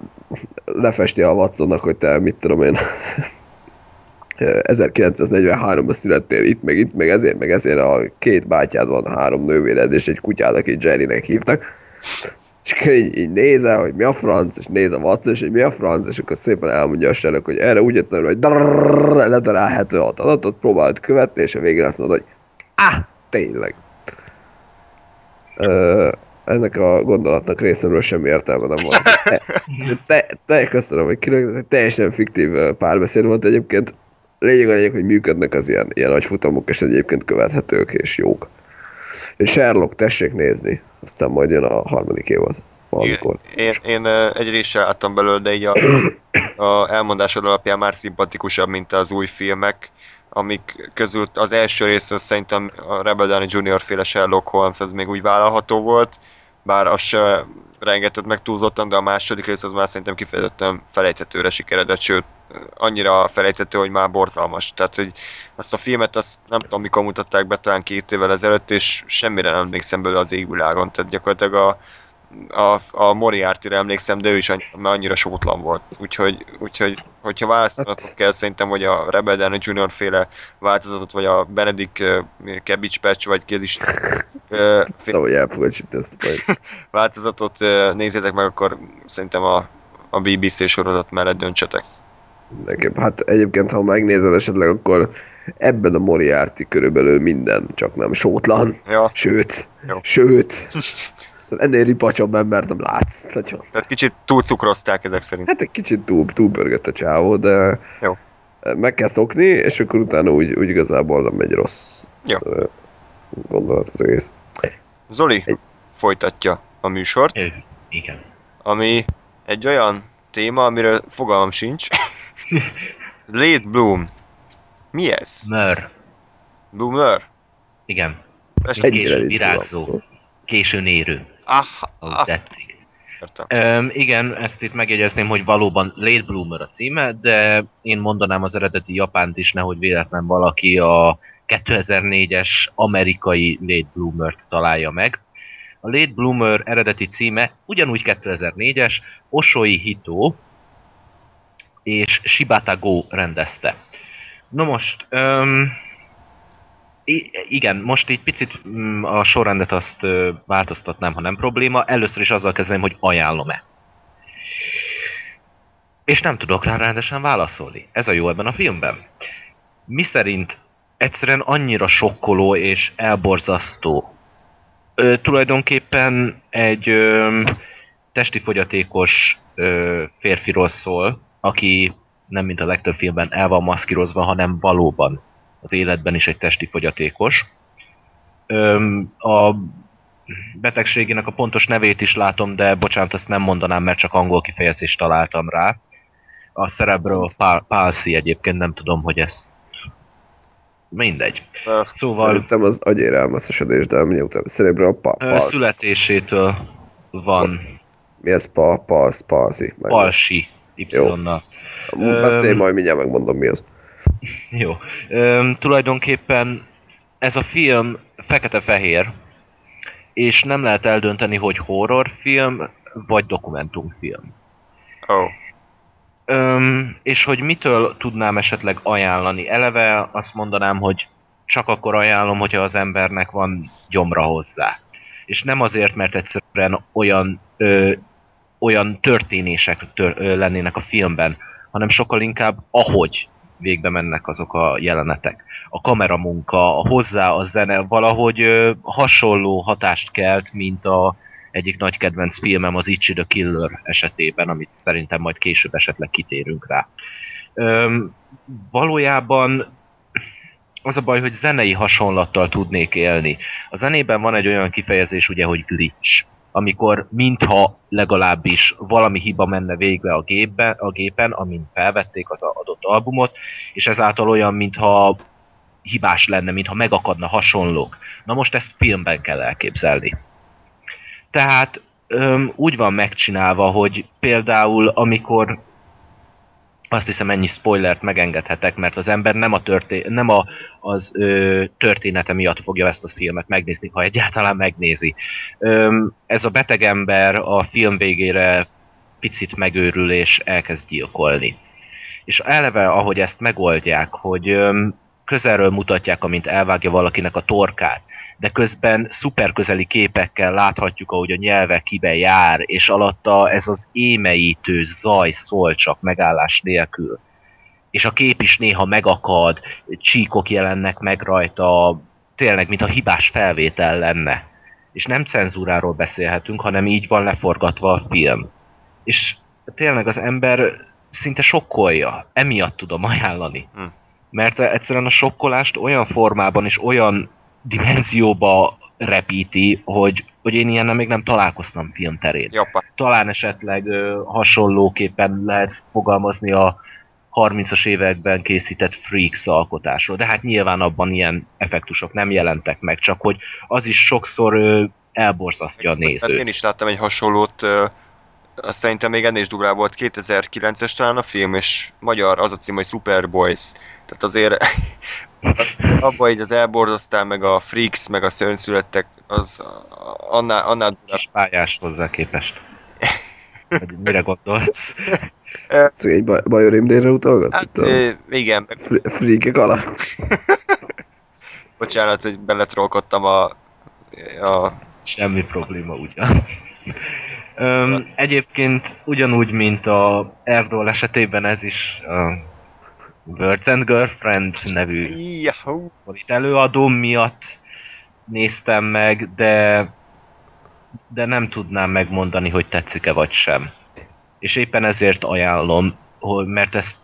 lefesti a Watsonnak, hogy te mit tudom én, 1943-ban születtél itt, meg itt, meg ezért, meg ezért a két bátyád van, három nővéred, és egy kutyád, akit Jerrynek hívtak. És akkor így, így nézel, hogy mi a franc, és néz a Watson, és hogy mi a franc, és akkor szépen elmondja a Sherlock, hogy erre úgy jöttem, hogy ledarál 76 adatot, próbálod követni, és a végén azt mondod, hogy ah, tényleg. Ö, ennek a gondolatnak részemről semmi értelme nem volt. Te, te, te köszönöm, hogy egy teljesen fiktív párbeszéd volt egyébként. Lényeg a lényeg, hogy működnek az ilyen, ilyen agyfutamok, és egyébként követhetők és jók. És Sherlock, tessék nézni. Aztán majd jön a harmadik évad. Valamikor. Én, én ö, egy réssel láttam belőle, de így a, a elmondásod alapján már szimpatikusabb, mint az új filmek, amik közül az első rész az szerintem a Rebel Downey Jr. féle Sherlock Holmes az még úgy vállalható volt, bár az se rengetett meg túlzottan, de a második rész az már szerintem kifejezetten felejthetőre sikeredett, sőt, annyira felejthető, hogy már borzalmas. Tehát, hogy azt a filmet azt nem tudom mikor mutatták be, talán két évvel ezelőtt, és semmire nem emlékszem belőle az égvilágon. Tehát gyakorlatilag a, a, a Moriarty-re emlékszem, de ő is annyi, már annyira sótlan volt. Úgyhogy, úgyhogy hogyha választanatok kell, szerintem, hogy a Rebel Downey Jr. féle változatot, vagy a Benedict uh, Cabbage Patch, vagy kéz is uh, majd. változatot uh, nézzétek meg, akkor szerintem a, a BBC sorozat mellett döntsetek. Mindenképp. Hát egyébként, ha megnézed esetleg, akkor ebben a Moriarty körülbelül minden, csak nem sótlan. Ja, Sőt, Jó. sőt. Ennél ripacsabb embert nem látsz. Nagyon. tehát kicsit túlcukrozták ezek szerint. Hát egy kicsit túl, túlpörgött a csávó, de Jó. meg kell szokni, és akkor utána úgy, úgy igazából nem egy rossz Jó. gondolat az egész. Zoli Egy- folytatja a műsort, Ö, Igen. ami egy olyan téma, amiről fogalmam sincs. Late Bloom. Mi ez? Mör. Bloomer? Igen. Tessék. Egy- Ennyire Késő, nincs virágzó. Későn érő. Ah, ah, tetszik. Öm, igen, ezt itt megjegyezném, hogy valóban Late Bloomer a címe, de én mondanám az eredeti japánt is, nehogy véletlen valaki a 2004-es amerikai Late Bloomer-t találja meg. A Late Bloomer eredeti címe ugyanúgy 2004-es, Oshoi Hito és Shibata Go rendezte. Na most, öm, I- igen, most így picit mm, a sorrendet azt változtatnám, ha nem probléma. Először is azzal kezdeném, hogy ajánlom-e. És nem tudok rá rendesen válaszolni. Ez a jó ebben a filmben. Mi szerint egyszerűen annyira sokkoló és elborzasztó. Ö, tulajdonképpen egy ö, testi fogyatékos ö, férfiról szól, aki nem mint a legtöbb filmben el van maszkírozva, hanem valóban az életben is egy testi fogyatékos. A betegségének a pontos nevét is látom, de bocsánat, ezt nem mondanám, mert csak angol kifejezést találtam rá. A cerebral pal- palsy egyébként nem tudom, hogy ez mindegy. Ö, Szóval Szerintem az agyérelmeszesedés, de miután cerebral pa, ö, palsz. születésétől van Mi ez pa, palsz, palszi? Palsi Y-nal. Beszélj, majd mindjárt megmondom mi az. Jó. Üm, tulajdonképpen ez a film fekete-fehér, és nem lehet eldönteni, hogy horrorfilm vagy dokumentumfilm. Ó, Öm, és hogy mitől tudnám esetleg ajánlani? Eleve azt mondanám, hogy csak akkor ajánlom, hogyha az embernek van gyomra hozzá. És nem azért, mert egyszerűen olyan, ö, olyan történések tör, ö, lennének a filmben, hanem sokkal inkább ahogy végbe mennek azok a jelenetek. A kameramunka, a hozzá a zene valahogy ö, hasonló hatást kelt, mint a egyik nagy kedvenc filmem az Itchy the Killer esetében, amit szerintem majd később esetleg kitérünk rá. Öm, valójában az a baj, hogy zenei hasonlattal tudnék élni. A zenében van egy olyan kifejezés, ugye, hogy glitch, amikor mintha legalábbis valami hiba menne végbe a, gépbe, a gépen, amin felvették az adott albumot, és ezáltal olyan, mintha hibás lenne, mintha megakadna hasonlók. Na most ezt filmben kell elképzelni. Tehát öm, úgy van megcsinálva, hogy például amikor azt hiszem ennyi spoilert megengedhetek, mert az ember nem, a történ- nem a, az ö, története miatt fogja ezt a filmet megnézni, ha egyáltalán megnézi. Öm, ez a beteg ember a film végére picit megőrül és elkezd gyilkolni. És eleve, ahogy ezt megoldják, hogy öm, közelről mutatják, amint elvágja valakinek a torkát, de közben szuperközeli képekkel láthatjuk, ahogy a nyelve kibe jár, és alatta ez az émeítő zaj szól csak megállás nélkül. És a kép is néha megakad, csíkok jelennek meg rajta, tényleg, mintha hibás felvétel lenne. És nem cenzúráról beszélhetünk, hanem így van leforgatva a film. És tényleg az ember szinte sokkolja. Emiatt tudom ajánlani. Hm. Mert egyszerűen a sokkolást olyan formában és olyan dimenzióba repíti, hogy, hogy én ilyennel még nem találkoztam filmterén. Japán. Talán esetleg ö, hasonlóképpen lehet fogalmazni a 30-as években készített Freaks alkotásról, de hát nyilván abban ilyen effektusok nem jelentek meg, csak hogy az is sokszor ö, elborzasztja a Hát én nézőt. is láttam egy hasonlót, azt szerintem még ennél is durvább volt, 2009-es talán a film, és magyar az a cím, hogy Superboys. Tehát azért abban így az elborzasztál, meg a freaks, meg a szörnyszülettek, az annál, annál durább. Kis pályás hozzá képest. Hogy mire gondolsz? Ez egy Baj- Bajor Imrére utalgatsz? Hát, ö, igen, Freakek alatt? bocsánat, hogy beletrolkodtam a, a Semmi probléma ugyan. Öm, egyébként ugyanúgy, mint a Erdol esetében ez is a Birds and Girlfriends nevű itt előadóm miatt néztem meg, de de nem tudnám megmondani, hogy tetszik-e vagy sem. És éppen ezért ajánlom, hogy, mert ezt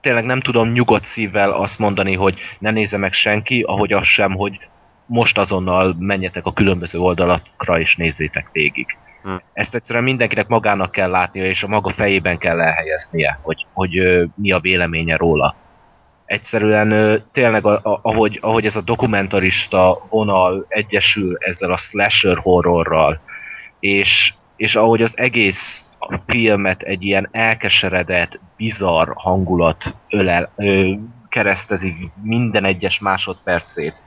tényleg nem tudom nyugodt szívvel azt mondani, hogy ne nézze meg senki, ahogy az sem, hogy most azonnal menjetek a különböző oldalakra és nézzétek végig. Hm. Ezt egyszerűen mindenkinek magának kell látnia, és a maga fejében kell elhelyeznie, hogy, hogy mi a véleménye róla egyszerűen tényleg a, ahogy, ahogy ez a dokumentarista vonal egyesül ezzel a slasher horrorral, és, és ahogy az egész filmet egy ilyen elkeseredett, bizarr hangulat ölel, ö, keresztezi minden egyes másodpercét.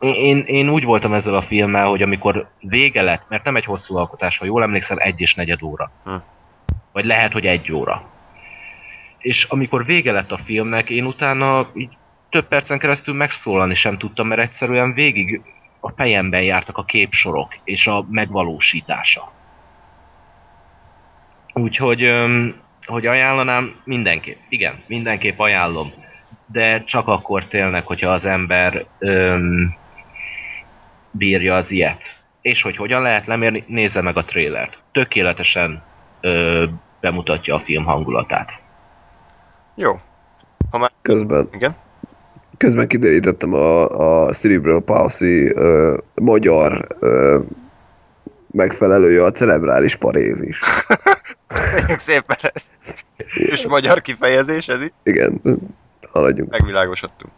Én, én úgy voltam ezzel a filmmel, hogy amikor vége lett, mert nem egy hosszú alkotás, ha jól emlékszem, egy és negyed óra. Hm. Vagy lehet, hogy egy óra és amikor vége lett a filmnek, én utána így több percen keresztül megszólalni sem tudtam, mert egyszerűen végig a fejemben jártak a képsorok és a megvalósítása. Úgyhogy, hogy ajánlanám, mindenképp. Igen, mindenképp ajánlom. De csak akkor tényleg, hogyha az ember öm, bírja az ilyet. És hogy hogyan lehet lemérni, nézze meg a trélert. Tökéletesen ö, bemutatja a film hangulatát. Jó. Közben, Igen? közben kiderítettem a, a Cerebral Palsy ö, magyar ö, megfelelője a cerebrális parézis. Köszönjük szépen. És magyar kifejezés ez itt? Igen, haladjunk. Megvilágosodtunk.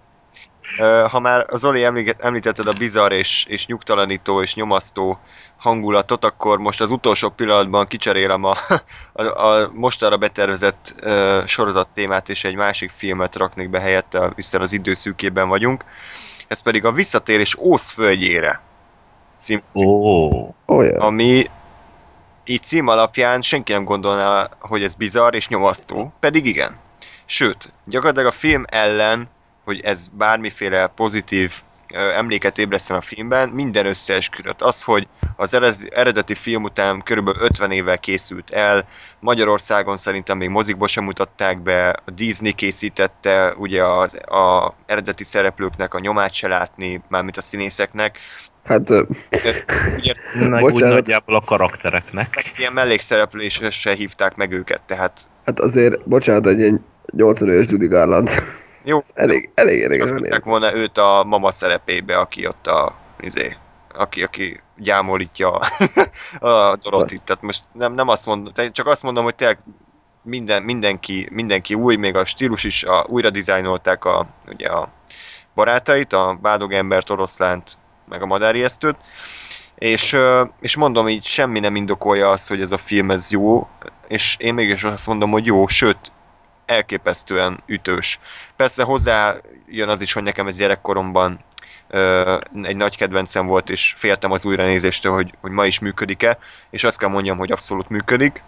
Ha már a Zoli emlíget- említetted a bizarr és, és nyugtalanító és nyomasztó hangulatot, akkor most az utolsó pillanatban kicserélem a, a, a mostanra betervezett uh, sorozat témát, és egy másik filmet raknék be helyette, hiszen az időszűkében vagyunk. Ez pedig a Visszatérés Ósz földjére cím, Ó, Oh, yeah. ami így cím alapján senki nem gondolná, hogy ez bizarr és nyomasztó, pedig igen. Sőt, gyakorlatilag a film ellen, hogy ez bármiféle pozitív emléket ébreszten a filmben, minden összeesküdött. Az, hogy az eredeti, film után körülbelül 50 évvel készült el, Magyarországon szerintem még mozikba sem mutatták be, a Disney készítette ugye az a eredeti szereplőknek a nyomát se látni, mármint a színészeknek. Hát Ugye meg úgy nagyjából a karaktereknek. ilyen mellékszereplésre se hívták meg őket, tehát hát azért, bocsánat, egy ilyen 80 éves Judy Garland. Jó. elég, elég Rakták néz. volna őt a mama szerepébe, aki ott a, izé, aki, aki gyámolítja a, Dorotit. Tehát most nem, nem azt mondom, csak azt mondom, hogy tényleg minden, mindenki, mindenki új, még a stílus is, a, újra dizájnolták a, ugye a barátait, a bádog embert, oroszlánt, meg a madáriesztőt. És, és mondom így, semmi nem indokolja azt, hogy ez a film ez jó, és én mégis azt mondom, hogy jó, sőt, elképesztően ütős. Persze hozzá jön az is, hogy nekem ez gyerekkoromban ö, egy nagy kedvencem volt, és féltem az újranézéstől, hogy, hogy ma is működik-e, és azt kell mondjam, hogy abszolút működik.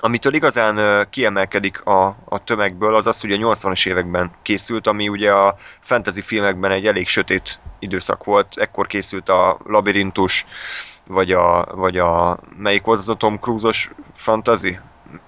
Amitől igazán kiemelkedik a, a tömegből, az az, hogy a 80-as években készült, ami ugye a fantasy filmekben egy elég sötét időszak volt. Ekkor készült a Labirintus, vagy a, vagy a melyik volt az a Tom Cruise-os fantasy?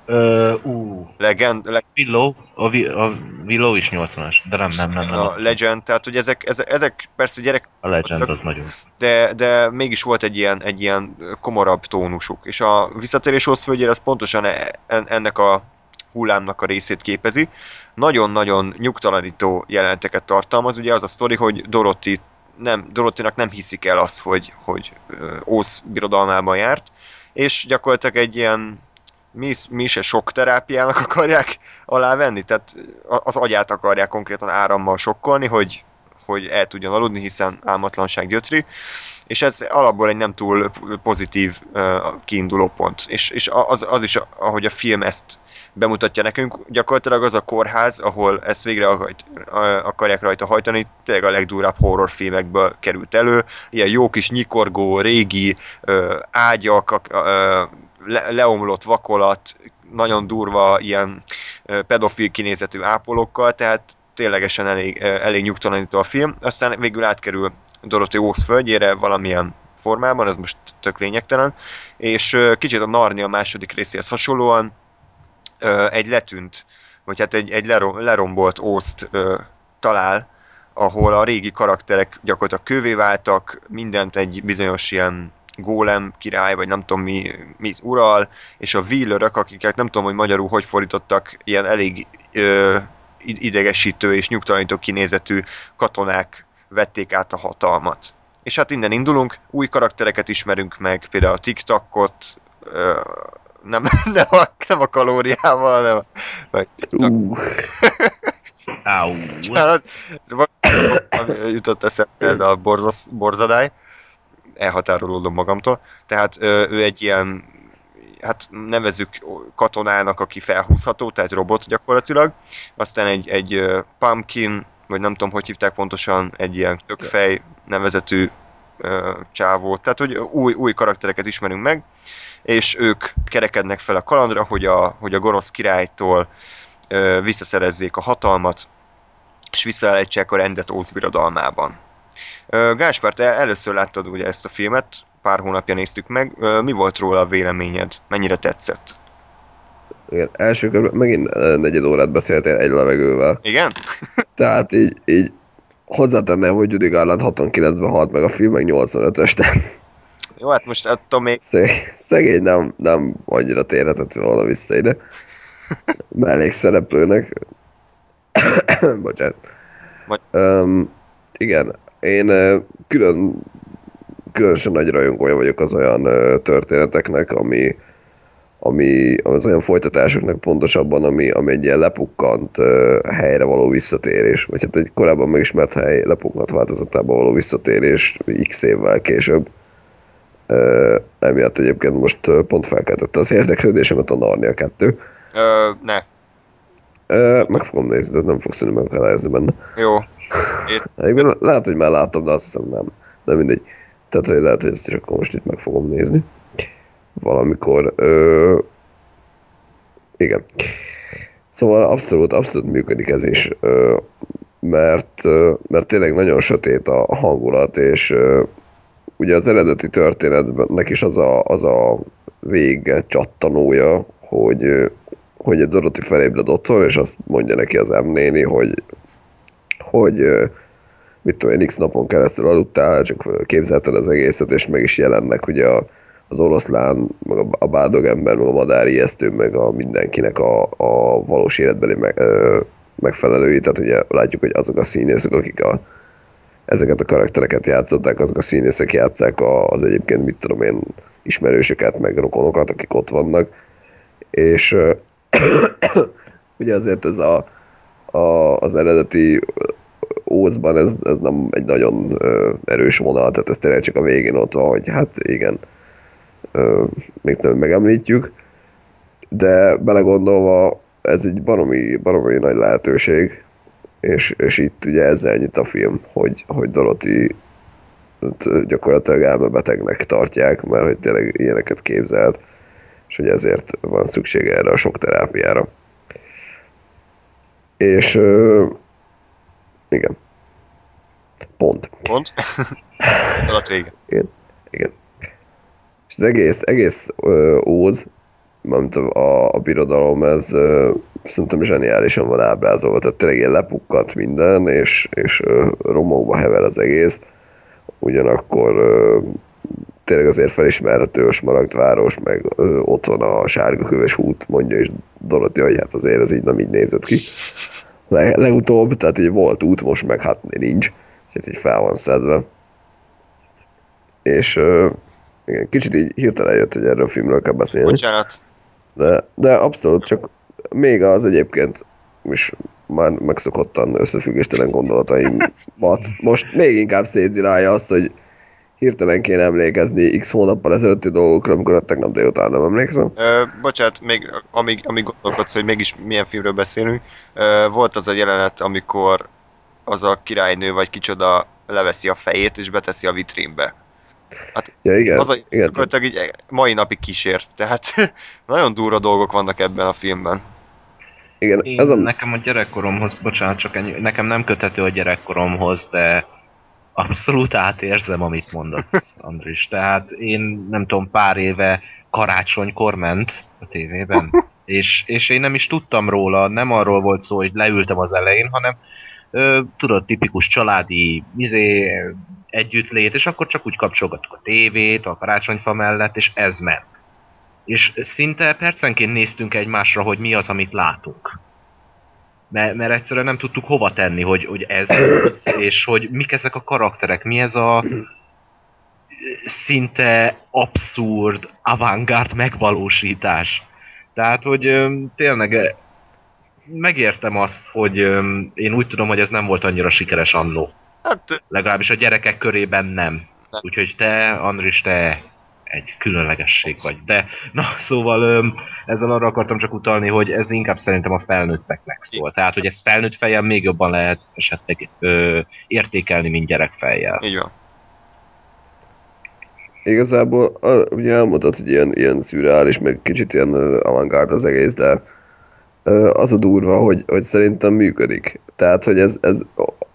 Ö, ú, Legend, le, Willow, a, Vi- a Willow is 80-as, de nem, nem, nem, nem. a Legend, tehát hogy ezek, ezek, ezek persze gyerek A Legend az nagyon. de, de mégis volt egy ilyen, egy ilyen komorabb tónusuk. És a visszatérés Oszföldjére az pontosan e- en- ennek a hullámnak a részét képezi. Nagyon-nagyon nyugtalanító jeleneteket tartalmaz. Ugye az a sztori, hogy Dorothy nem, Dorothynak nem hiszik el azt, hogy, hogy Ósz birodalmában járt, és gyakorlatilag egy ilyen mi, mi se sok terápiának akarják alávenni, tehát az agyát akarják konkrétan árammal sokkolni, hogy, hogy el tudjon aludni, hiszen álmatlanság gyötri, és ez alapból egy nem túl pozitív uh, kiinduló pont. És, és az, az is, ahogy a film ezt bemutatja nekünk, gyakorlatilag az a kórház, ahol ezt végre akar- akarják rajta hajtani, tényleg a legdurább horrorfilmekből került elő. Ilyen jó kis nyikorgó, régi uh, ágyak, uh, le, leomlott vakolat, nagyon durva ilyen pedofil kinézetű ápolókkal, tehát ténylegesen elég, elég nyugtalanító a film. Aztán végül átkerül Dorothy Ósz földjére valamilyen formában, ez most tök lényegtelen, és kicsit a Narnia második részéhez hasonlóan egy letűnt, vagy hát egy, egy lerom, lerombolt ószt ö, talál, ahol a régi karakterek gyakorlatilag kővé váltak, mindent egy bizonyos ilyen gólem király, vagy nem tudom mi, mi ural, és a wheelerök, akiket nem tudom, hogy magyarul hogy fordítottak, ilyen elég ö, idegesítő és nyugtalanító kinézetű katonák vették át a hatalmat. És hát innen indulunk, új karaktereket ismerünk meg, például a TikTokot, ö, nem, nem, a, nem a kalóriával, nem a, vagy TikTok. Ú, Áú. Hát, jutott eszembe ez a borzadály, elhatárolódom magamtól. Tehát ő egy ilyen, hát nevezük katonának, aki felhúzható, tehát robot gyakorlatilag. Aztán egy, egy pumpkin, vagy nem tudom, hogy hívták pontosan, egy ilyen tökfej nevezetű csávó. Tehát, hogy új, új karaktereket ismerünk meg, és ők kerekednek fel a kalandra, hogy a, hogy a gonosz királytól visszaszerezzék a hatalmat, és visszaállítsák a rendet Óz birodalmában. Gáspár, te először láttad ugye ezt a filmet, pár hónapja néztük meg. Mi volt róla a véleményed? Mennyire tetszett? igen, első körben megint negyed órát beszéltél egy levegővel. Igen? Tehát így, így hozzátenném, hogy Judy Garland 69-ben halt meg a film, meg 85-ös, tehát Jó, hát most attól még Szeg- Szegény nem, nem annyira térhetett volna vissza ide. Mellékszereplőnek. Bocsánat. Vagy- Um, igen, én külön, különösen nagy rajongója vagyok az olyan történeteknek, ami, ami az olyan folytatásoknak pontosabban, ami, ami egy ilyen lepukkant helyre való visszatérés, vagy hát egy korábban megismert hely lepukkant változatába való visszatérés x évvel később. Ö, emiatt egyébként most pont felkeltette az érdeklődésemet a Narnia 2. ö, ne. Ö, meg fogom nézni, de nem fogsz megakadályozni benne. Jó. Egyébként lehet, hogy már láttam, de azt hiszem nem. De mindegy. Tehát, hogy lehet, hogy ezt is akkor most itt meg fogom nézni. Valamikor. Ö... Igen. Szóval abszolút, abszolút működik ez is. Ö... Mert, mert tényleg nagyon sötét a hangulat, és ö, ugye az eredeti történetnek is az a, az a vége csattanója, hogy, hogy egy Dorothy felébred otthon, és azt mondja neki az M hogy hogy mit tudom én, x napon keresztül aludtál, csak képzelted az egészet, és meg is jelennek ugye a, az oroszlán, meg a, a bádog ember, meg a madár ijesztő, meg a mindenkinek a, a valós életbeli meg, megfelelői, tehát ugye látjuk, hogy azok a színészek, akik a, ezeket a karaktereket játszották, azok a színészek játszák a, az egyébként, mit tudom én, ismerősöket, meg rokonokat, akik ott vannak, és ugye azért ez a, a, az eredeti Ózban ez, ez nem egy nagyon ö, erős vonal, tehát ez tényleg csak a végén ott van, hogy hát igen, ö, még nem megemlítjük, de belegondolva ez egy baromi, baromi nagy lehetőség, és, és itt ugye ezzel nyit a film, hogy, hogy Dorothy gyakorlatilag elmebetegnek tartják, mert hogy tényleg ilyeneket képzelt, és hogy ezért van szüksége erre a sok terápiára. És igen. Pont. Pont. Alatt vége. Igen. És az egész, egész ö, óz, mint a, a, a birodalom, ez ö, szerintem zseniálisan van ábrázolva, tehát tényleg ilyen lepukkat minden, és, és ö, romokba hever az egész. Ugyanakkor ö, tényleg azért felismerhető a smaragdváros, meg ö, ott van a sárga köves út, mondja is Dorothy, hogy hát azért ez így nem így nézett ki. Le, legutóbb, tehát így volt út, most meg hát nincs, és így fel van szedve. És igen, kicsit így hirtelen jött, hogy erről a filmről kell beszélni. Bocsánat. De, de abszolút csak még az egyébként is már megszokottan összefüggéstelen gondolataimat most még inkább szétzilálja azt, hogy hirtelen kéne emlékezni x hónappal ezelőtti dolgokra, amikor tegnap délután nem emlékszem. Ö, bocsánat, még amíg, amíg gondolkodsz, hogy mégis milyen filmről beszélünk, ö, volt az a jelenet, amikor az a királynő vagy kicsoda leveszi a fejét és beteszi a vitrínbe. Ja, igen, az a, igen. így mai napig kísért, tehát nagyon durva dolgok vannak ebben a filmben. igen Én, ez a, Nekem a gyerekkoromhoz, bocsánat, csak ennyi, nekem nem köthető a gyerekkoromhoz, de abszolút átérzem, amit mondasz, Andris. Tehát én nem tudom, pár éve karácsonykor ment a tévében, és, és én nem is tudtam róla, nem arról volt szó, hogy leültem az elején, hanem ö, tudod, tipikus családi izé, együttlét, és akkor csak úgy kapcsolgattuk a tévét a karácsonyfa mellett, és ez ment. És szinte percenként néztünk egymásra, hogy mi az, amit látunk. Mert, mert egyszerűen nem tudtuk hova tenni, hogy, hogy ez az, és hogy mik ezek a karakterek, mi ez a szinte abszurd, avantgárd megvalósítás. Tehát, hogy tényleg ö, megértem azt, hogy én úgy tudom, hogy ez nem volt annyira sikeres annó. Hát Legalábbis a gyerekek körében nem. Nem. Úgyhogy te, Andris, te egy különlegesség vagy. De, na, szóval öm, ezzel arra akartam csak utalni, hogy ez inkább szerintem a felnőtteknek szól. Tehát, hogy ezt felnőtt fejjel még jobban lehet esetleg ö, értékelni, mint gyerekfejjel. így van. igazából a, ugye elmondtad, hogy ilyen, ilyen szürreális, meg kicsit ilyen avantgárd az egész, de az a durva, hogy, hogy szerintem működik. Tehát, hogy ez, ez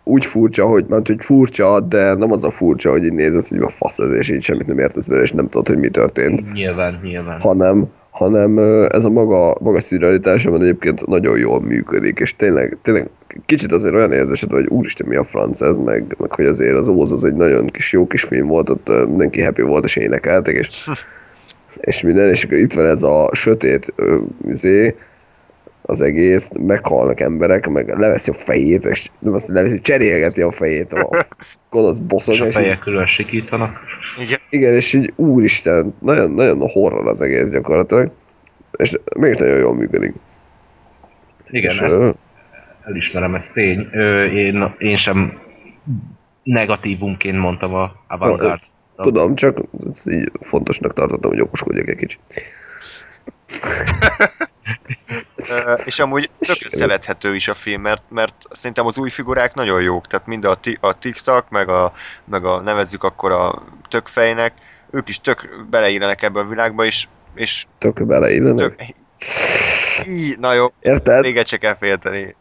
úgy furcsa, hogy, mert hogy furcsa, de nem az a furcsa, hogy így nézed, hogy a fasz ez, és így semmit nem értesz belőle, és nem tudod, hogy mi történt Nyilván, nyilván. hanem, hanem ez a maga, maga szürrealitás, ami egyébként nagyon jól működik, és tényleg, tényleg kicsit azért olyan érzésed, hogy úristen mi a franc ez, meg, meg hogy azért az Óz az egy nagyon kis jó kis film volt, ott mindenki happy volt és énekeltek, és, és minden, és itt van ez a sötét izé, az egész, meghalnak emberek, meg leveszi a fejét, és nem azt leveszi, cserélgeti a fejét a gonosz boszog, És a fejek külön sikítanak. Igen. igen, és így úristen, nagyon, nagyon horror az egész gyakorlatilag, és mégis nagyon jól működik. Igen, És, ez, elismerem, ez tény. Ö, én, én sem negatívumként mondtam a Avantgarde. Tudom, csak így fontosnak tartottam, hogy okoskodjak egy kicsit. És amúgy tök szerethető is a film, mert, mert szerintem az új figurák nagyon jók, tehát mind a, ti- a TikTok, meg a, meg a nevezzük akkor a tökfejnek, ők is tök beleillenek ebbe a világba, és, és Tök beleillenek. tök... Í, na jó, Érted? véget se kell félteni.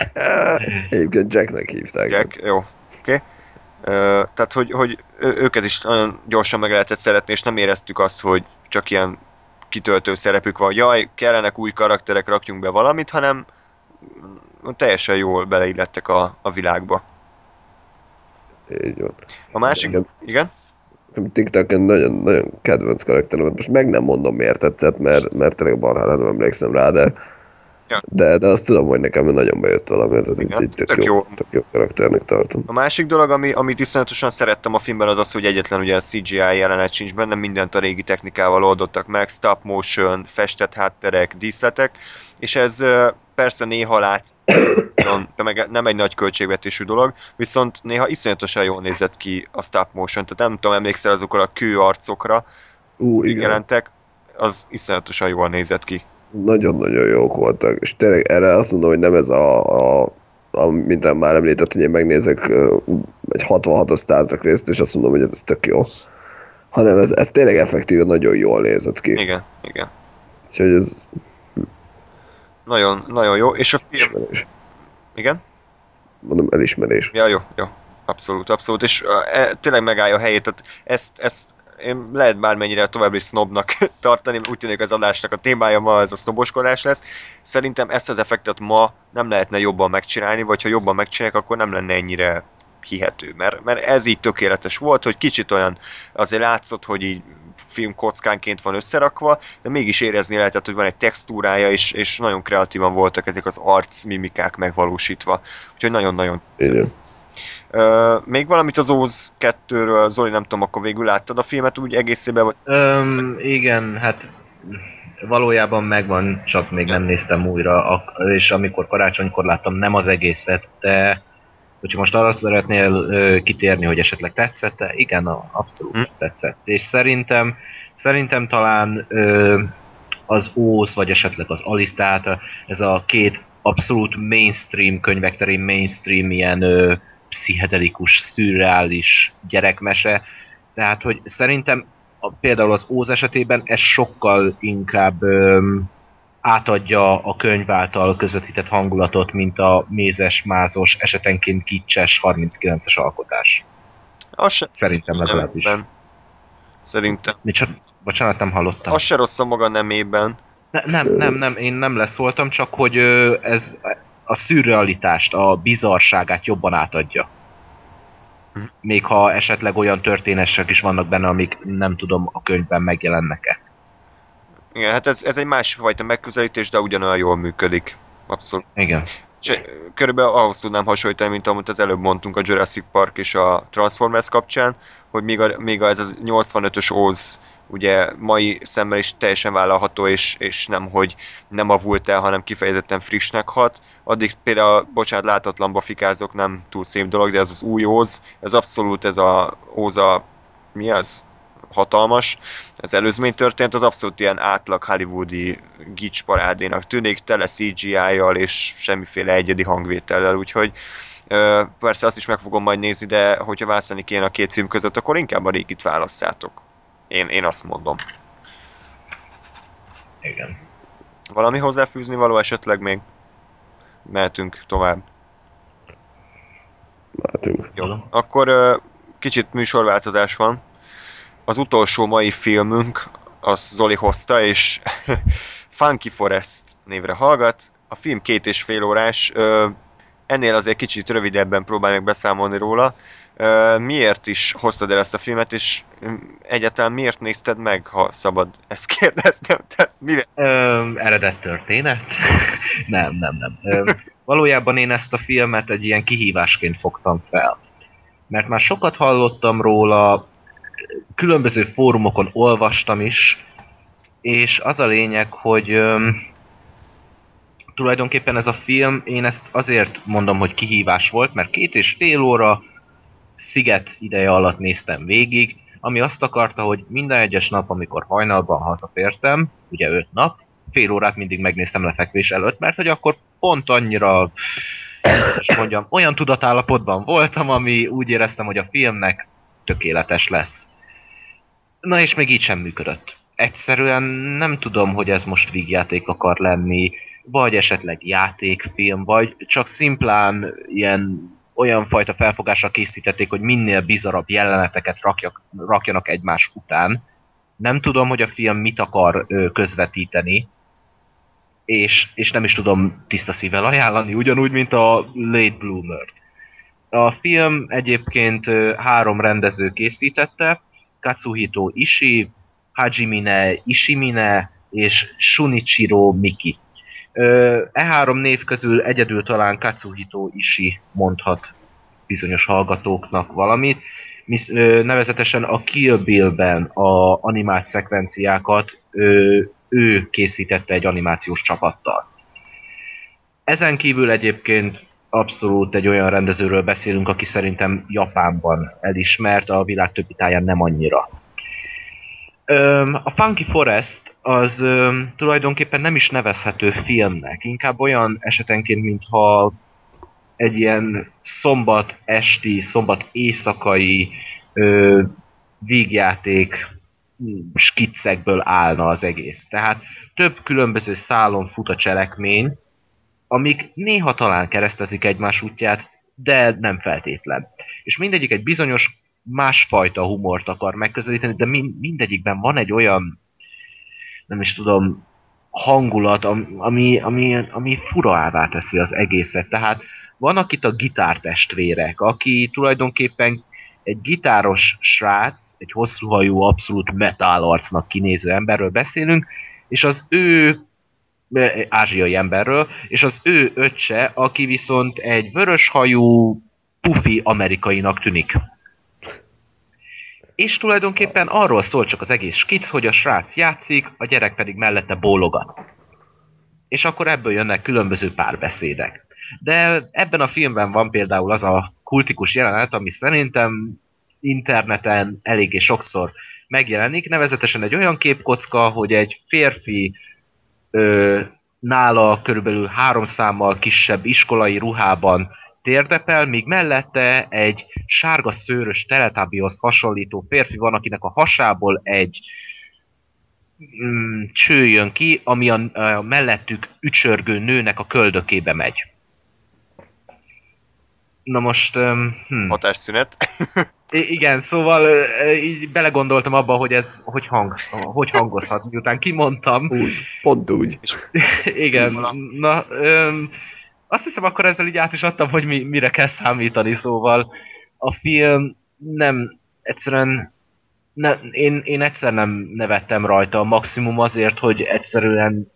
Egyébként Jacknek hívták. Jack, jó, oké. Okay. Tehát, hogy, hogy őket is nagyon gyorsan meg lehetett szeretni, és nem éreztük azt, hogy csak ilyen kitöltő szerepük van, jaj, kellenek új karakterek, rakjunk be valamit, hanem teljesen jól beleillettek a, a világba. Így van. A másik, Igen. igen? TikTokon nagyon, nagyon kedvenc karakterem, most meg nem mondom miért tetszett, mert, mert tényleg barhára nem emlékszem rá, de, Ja. de, de azt tudom, hogy nekem nagyon bejött valamiért, ez Igen, így, tök, tök jó, jó. tök jó karakternek tartom. A másik dolog, ami, amit iszonyatosan szerettem a filmben, az az, hogy egyetlen ugye a CGI jelenet sincs benne, mindent a régi technikával oldottak meg, stop motion, festett hátterek, díszletek, és ez persze néha látsz, de meg nem egy nagy költségvetésű dolog, viszont néha iszonyatosan jól nézett ki a stop motion, tehát nem tudom, emlékszel azokra a kő arcokra, Ú, igen, jelentek, az iszonyatosan jól nézett ki. Nagyon-nagyon jók voltak, és tényleg erre azt mondom, hogy nem ez a, a, a mint már említett, hogy én megnézek egy 66-os Star Trek részt, és azt mondom, hogy ez tök jó. Hanem ez, ez tényleg effektíven nagyon jól nézett ki. Igen, igen. Úgyhogy ez Nagyon, nagyon jó, és a film... ismerés. Igen? Mondom, elismerés. Ja, jó, jó. Abszolút, abszolút. És e, tényleg megállja a helyét. Tehát ezt, ezt én lehet bármennyire tovább is sznobnak tartani, úgy tűnik az adásnak a témája ma ez a sznoboskodás lesz. Szerintem ezt az effektet ma nem lehetne jobban megcsinálni, vagy ha jobban megcsinálják, akkor nem lenne ennyire hihető, mert, mert ez így tökéletes volt, hogy kicsit olyan azért látszott, hogy így filmkockánként van összerakva, de mégis érezni lehetett, hogy van egy textúrája, és, és nagyon kreatívan voltak ezek az arc mimikák megvalósítva. Úgyhogy nagyon-nagyon Még valamit az Óz 2-ről, Zoli, nem tudom, akkor végül láttad a filmet úgy egészében, vagy Öm, igen, hát valójában megvan, csak még nem néztem újra, és amikor karácsonykor láttam, nem az egészet, de hogyha most arra szeretnél kitérni, hogy esetleg tetszett igen, abszolút Hm. tetszett. És szerintem, szerintem talán az Óz, vagy esetleg az Alice, tehát ez a két abszolút mainstream könyvek terén mainstream ilyen pszichedelikus, szürreális gyerekmese, tehát, hogy szerintem a, például az Óz esetében ez sokkal inkább öm, átadja a könyv által közvetített hangulatot, mint a mézes, mázos, esetenként kicses 39-es alkotás. az se, Szerintem legalábbis. nemében. Szerintem. Nincs, bocsánat, nem hallottam. Az se rossz a maga nemében. Ne, nem, nem, nem, én nem leszóltam, csak hogy ez a szürrealitást, a bizarságát jobban átadja. Hm. Még ha esetleg olyan történések is vannak benne, amik nem tudom a könyvben megjelennek-e. Igen, hát ez, ez egy másfajta megközelítés, de ugyanolyan jól működik. Abszolút. Igen. És körülbelül ahhoz tudnám hasonlítani, mint amit az előbb mondtunk a Jurassic Park és a Transformers kapcsán, hogy még, a, még a, ez a 85-ös Oz ugye mai szemmel is teljesen vállalható, és, és nem, hogy nem avult el, hanem kifejezetten frissnek hat. Addig például, bocsánat, látatlanba fikázok, nem túl szép dolog, de ez az új Oz, ez abszolút ez a Oz a, mi az? hatalmas. Az előzmény történt, az abszolút ilyen átlag hollywoodi gics parádénak tűnik, tele CGI-jal és semmiféle egyedi hangvétellel, úgyhogy persze azt is meg fogom majd nézni, de hogyha választani kéne a két film között, akkor inkább a régit válasszátok. Én, én azt mondom. Igen. Valami hozzáfűzni való esetleg még? Mehetünk tovább. Látunk. Jó. Akkor kicsit műsorváltozás van. Az utolsó mai filmünk, az Zoli hozta, és Funky Forest névre hallgat. A film két és fél órás, ennél azért kicsit rövidebben próbálj meg beszámolni róla. Miért is hoztad el ezt a filmet, és egyáltalán miért nézted meg, ha szabad ezt kérdeznem? Tehát mire? Ö, eredet történet? nem, nem, nem. Ö, valójában én ezt a filmet egy ilyen kihívásként fogtam fel. Mert már sokat hallottam róla, különböző fórumokon olvastam is, és az a lényeg, hogy öm, tulajdonképpen ez a film, én ezt azért mondom, hogy kihívás volt, mert két és fél óra sziget ideje alatt néztem végig, ami azt akarta, hogy minden egyes nap, amikor hajnalban hazatértem, ugye öt nap, fél órát mindig megnéztem lefekvés előtt, mert hogy akkor pont annyira, és mondjam, olyan tudatállapotban voltam, ami úgy éreztem, hogy a filmnek tökéletes lesz. Na és még így sem működött. Egyszerűen nem tudom, hogy ez most vígjáték akar lenni, vagy esetleg játékfilm, vagy csak szimplán ilyen olyan fajta felfogásra készítették, hogy minél bizarabb jeleneteket rakjak, rakjanak egymás után. Nem tudom, hogy a film mit akar közvetíteni, és, és nem is tudom tiszta szívvel ajánlani, ugyanúgy, mint a Late Bloomer. A film egyébként három rendező készítette, Katsuhito Ishii, Hajimine Ishimine és Shunichiro Miki. E három név közül egyedül talán Katsuhito Ishii mondhat bizonyos hallgatóknak valamit. Nevezetesen a Kill Bill-ben a animált szekvenciákat ő készítette egy animációs csapattal. Ezen kívül egyébként abszolút egy olyan rendezőről beszélünk, aki szerintem Japánban elismert, a világ többi táján nem annyira. A Funky Forest az tulajdonképpen nem is nevezhető filmnek, inkább olyan esetenként, mintha egy ilyen szombat esti, szombat éjszakai ö, vígjáték skiccekből állna az egész. Tehát több különböző szálon fut a cselekmény, amik néha talán keresztezik egymás útját, de nem feltétlen. És mindegyik egy bizonyos másfajta humort akar megközelíteni, de min- mindegyikben van egy olyan, nem is tudom, hangulat, am- ami, ami, ami furaává teszi az egészet. Tehát vannak itt a gitártestvérek, aki tulajdonképpen egy gitáros srác, egy hosszúhajú, abszolút metal arcnak kinéző emberről beszélünk, és az ő ázsiai emberről, és az ő öccse, aki viszont egy vöröshajú, pufi amerikainak tűnik. És tulajdonképpen arról szól csak az egész skic, hogy a srác játszik, a gyerek pedig mellette bólogat. És akkor ebből jönnek különböző párbeszédek. De ebben a filmben van például az a kultikus jelenet, ami szerintem interneten eléggé sokszor megjelenik, nevezetesen egy olyan képkocka, hogy egy férfi ö, nála körülbelül három számmal kisebb iskolai ruhában térdepel, míg mellette egy sárga szőrös teletábihoz hasonlító férfi van, akinek a hasából egy mm, cső jön ki, ami a, a mellettük ücsörgő nőnek a köldökébe megy. Na most... Um, hm. Hatásszünet. I- igen, szóval így belegondoltam abba, hogy ez hogy, hangz, hogy hangozhat, miután kimondtam. Úgy, pont úgy. Igen, na, öm, azt hiszem akkor ezzel így át is adtam, hogy mi, mire kell számítani, szóval a film nem, egyszerűen ne, én, én egyszer nem nevettem rajta, maximum azért, hogy egyszerűen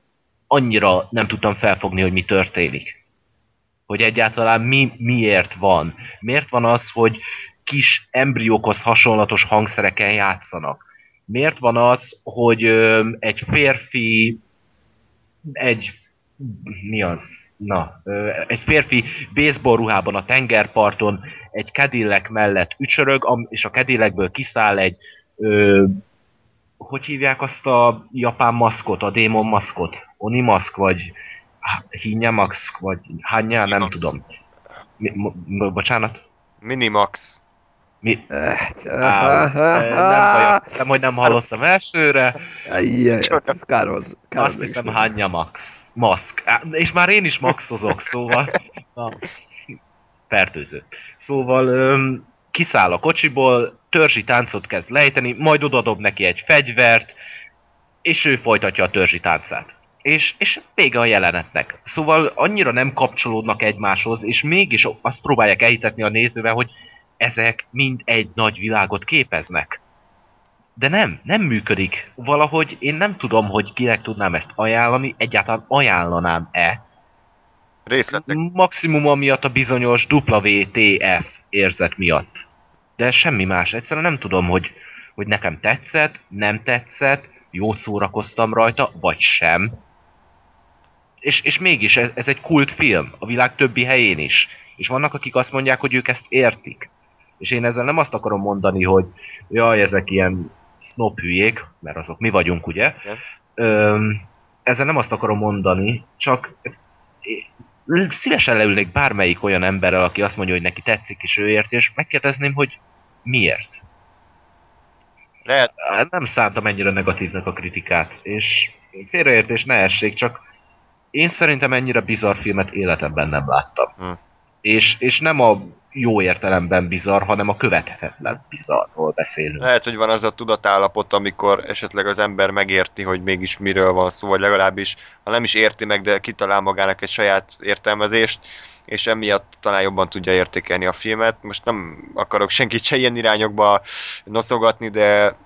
annyira nem tudtam felfogni, hogy mi történik. Hogy egyáltalán mi, miért van. Miért van az, hogy kis embriókhoz hasonlatos hangszereken játszanak? Miért van az, hogy ö, egy férfi egy mi az? Na, egy férfi baseball ruhában a tengerparton egy Cadillac mellett ücsörög, és a Cadillacből kiszáll egy ö, hogy hívják azt a japán maszkot, a démon maszkot? Oni maszk, vagy Hinya maszk, vagy Hanya, nem tudom. Mi, bocsánat? Minimax. Mi? Eh, Á, ö, nem baj, hiszem, hogy nem hallottam elsőre. Jaj, ez kár volt. Kár Azt hiszem is. Hanya Max. Maszk. És már én is maxozok, szóval... Na, fertőző. Szóval öm, kiszáll a kocsiból, törzsi táncot kezd lejteni, majd odadob neki egy fegyvert, és ő folytatja a törzsi táncát. és, és vége a jelenetnek. Szóval annyira nem kapcsolódnak egymáshoz, és mégis azt próbálják elhitetni a nézővel, hogy ezek mind egy nagy világot képeznek. De nem, nem működik. Valahogy én nem tudom, hogy kinek tudnám ezt ajánlani, egyáltalán ajánlanám-e. Részletek. Maximum amiatt a bizonyos WTF érzet miatt. De semmi más. Egyszerűen nem tudom, hogy, hogy nekem tetszett, nem tetszett, jót szórakoztam rajta, vagy sem. És, és mégis ez, ez egy kultfilm, a világ többi helyén is. És vannak, akik azt mondják, hogy ők ezt értik. És én ezzel nem azt akarom mondani, hogy jaj, ezek ilyen snob hülyék, mert azok mi vagyunk, ugye? Öm, ezzel nem azt akarom mondani, csak szívesen leülnék bármelyik olyan emberrel, aki azt mondja, hogy neki tetszik, és ő ért, és megkérdezném, hogy miért. Lehet, Hát Nem szántam ennyire negatívnak a kritikát, és félreértés ne essék, csak én szerintem ennyire bizarr filmet életemben nem láttam. Hm. És, és nem a jó értelemben bizarr, hanem a követhetetlen bizarról beszélünk. lehet, hogy van az a tudatállapot, amikor esetleg az ember megérti, hogy mégis miről van szó, vagy legalábbis, ha nem is érti meg, de kitalál magának egy saját értelmezést, és emiatt talán jobban tudja értékelni a filmet. Most nem akarok senkit se ilyen irányokba noszogatni, de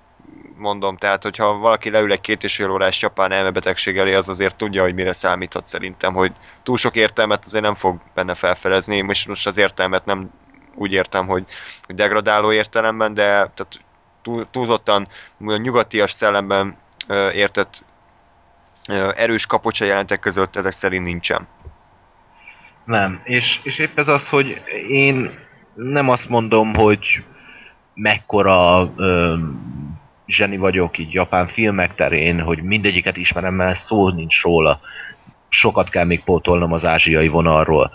mondom, tehát hogyha valaki leül egy két és fél órás japán elmebetegség elé, az azért tudja, hogy mire számíthat szerintem, hogy túl sok értelmet azért nem fog benne felfelezni, most, most az értelmet nem úgy értem, hogy, hogy degradáló értelemben, de tehát túl, túlzottan nyugatias szellemben ö, értett ö, erős kapocsa jelentek között ezek szerint nincsen. Nem, és, és épp ez az, hogy én nem azt mondom, hogy mekkora zseni vagyok így japán filmek terén, hogy mindegyiket ismerem, mert szó nincs róla. Sokat kell még pótolnom az ázsiai vonalról.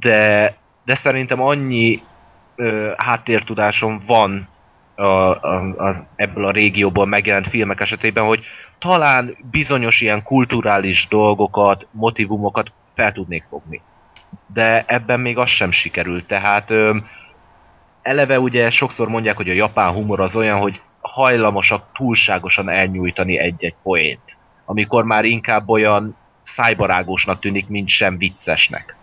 De, de szerintem annyi ö, háttértudásom van a, a, a, ebből a régióból megjelent filmek esetében, hogy talán bizonyos ilyen kulturális dolgokat, motivumokat fel tudnék fogni. De ebben még az sem sikerült, tehát ö, eleve ugye sokszor mondják, hogy a japán humor az olyan, hogy hajlamosak túlságosan elnyújtani egy-egy poént, amikor már inkább olyan szájbarágósnak tűnik, mint sem viccesnek.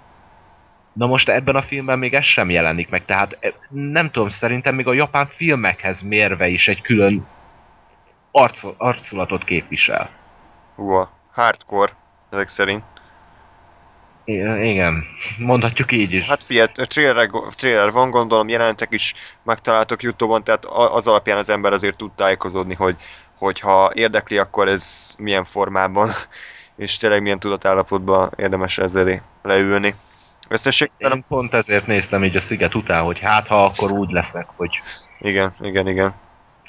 Na most ebben a filmben még ez sem jelenik meg, tehát e, nem tudom, szerintem még a japán filmekhez mérve is egy külön arc, arculatot képvisel. Hú, a hardcore ezek szerint. I- igen, mondhatjuk így is. Hát figyelj, trailer, trailer van, gondolom jelenetek is megtaláltok Youtube-on, tehát az alapján az ember azért tud tájékozódni, hogy, hogy ha érdekli, akkor ez milyen formában, és tényleg milyen tudatállapotban érdemes ezzel leülni. Összességében, Én pont ezért néztem így a sziget után, hogy hát ha akkor úgy leszek, hogy igen, igen, igen.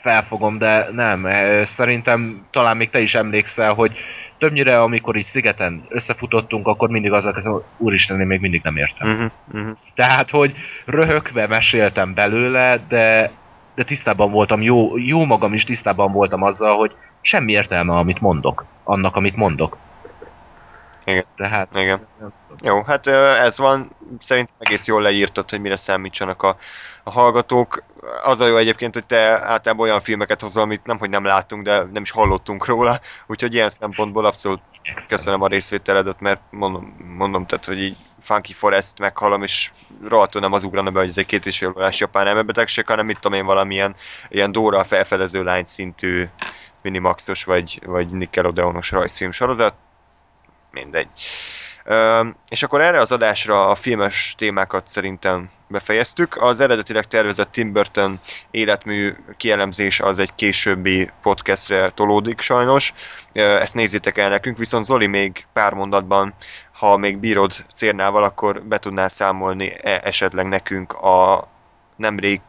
Felfogom, de nem. eh, Szerintem talán még te is emlékszel, hogy többnyire amikor így szigeten összefutottunk, akkor mindig azzal kezdem, hogy úristen, én még mindig nem értem. Uh-huh, uh-huh. Tehát, hogy röhögve meséltem belőle, de, de tisztában voltam, jó, jó magam is tisztában voltam azzal, hogy semmi értelme, amit mondok, annak, amit mondok. Igen. Tehát, Igen. Jó, hát ez van, szerintem egész jól leírtad, hogy mire számítsanak a, a hallgatók. Az a jó egyébként, hogy te általában olyan filmeket hozol, amit nem, hogy nem láttunk, de nem is hallottunk róla, úgyhogy ilyen szempontból abszolút köszönöm a részvételedet, mert mondom, mondom tehát, hogy így Funky Forest meghallom, és rohadtul nem az ugrana be, hogy ez egy két és fél órás japán elmebetegség, hanem mit tudom én, valamilyen ilyen Dóra felfedező lány szintű Minimaxos vagy, vagy Nickelodeonos rajzfilm sorozat. Mindegy. És akkor erre az adásra a filmes témákat szerintem befejeztük. Az eredetileg tervezett Tim Burton életmű kielemzés az egy későbbi podcastre tolódik sajnos. Ezt nézzétek el nekünk, viszont Zoli még pár mondatban, ha még bírod cérnával, akkor be tudnál számolni e- esetleg nekünk a nemrég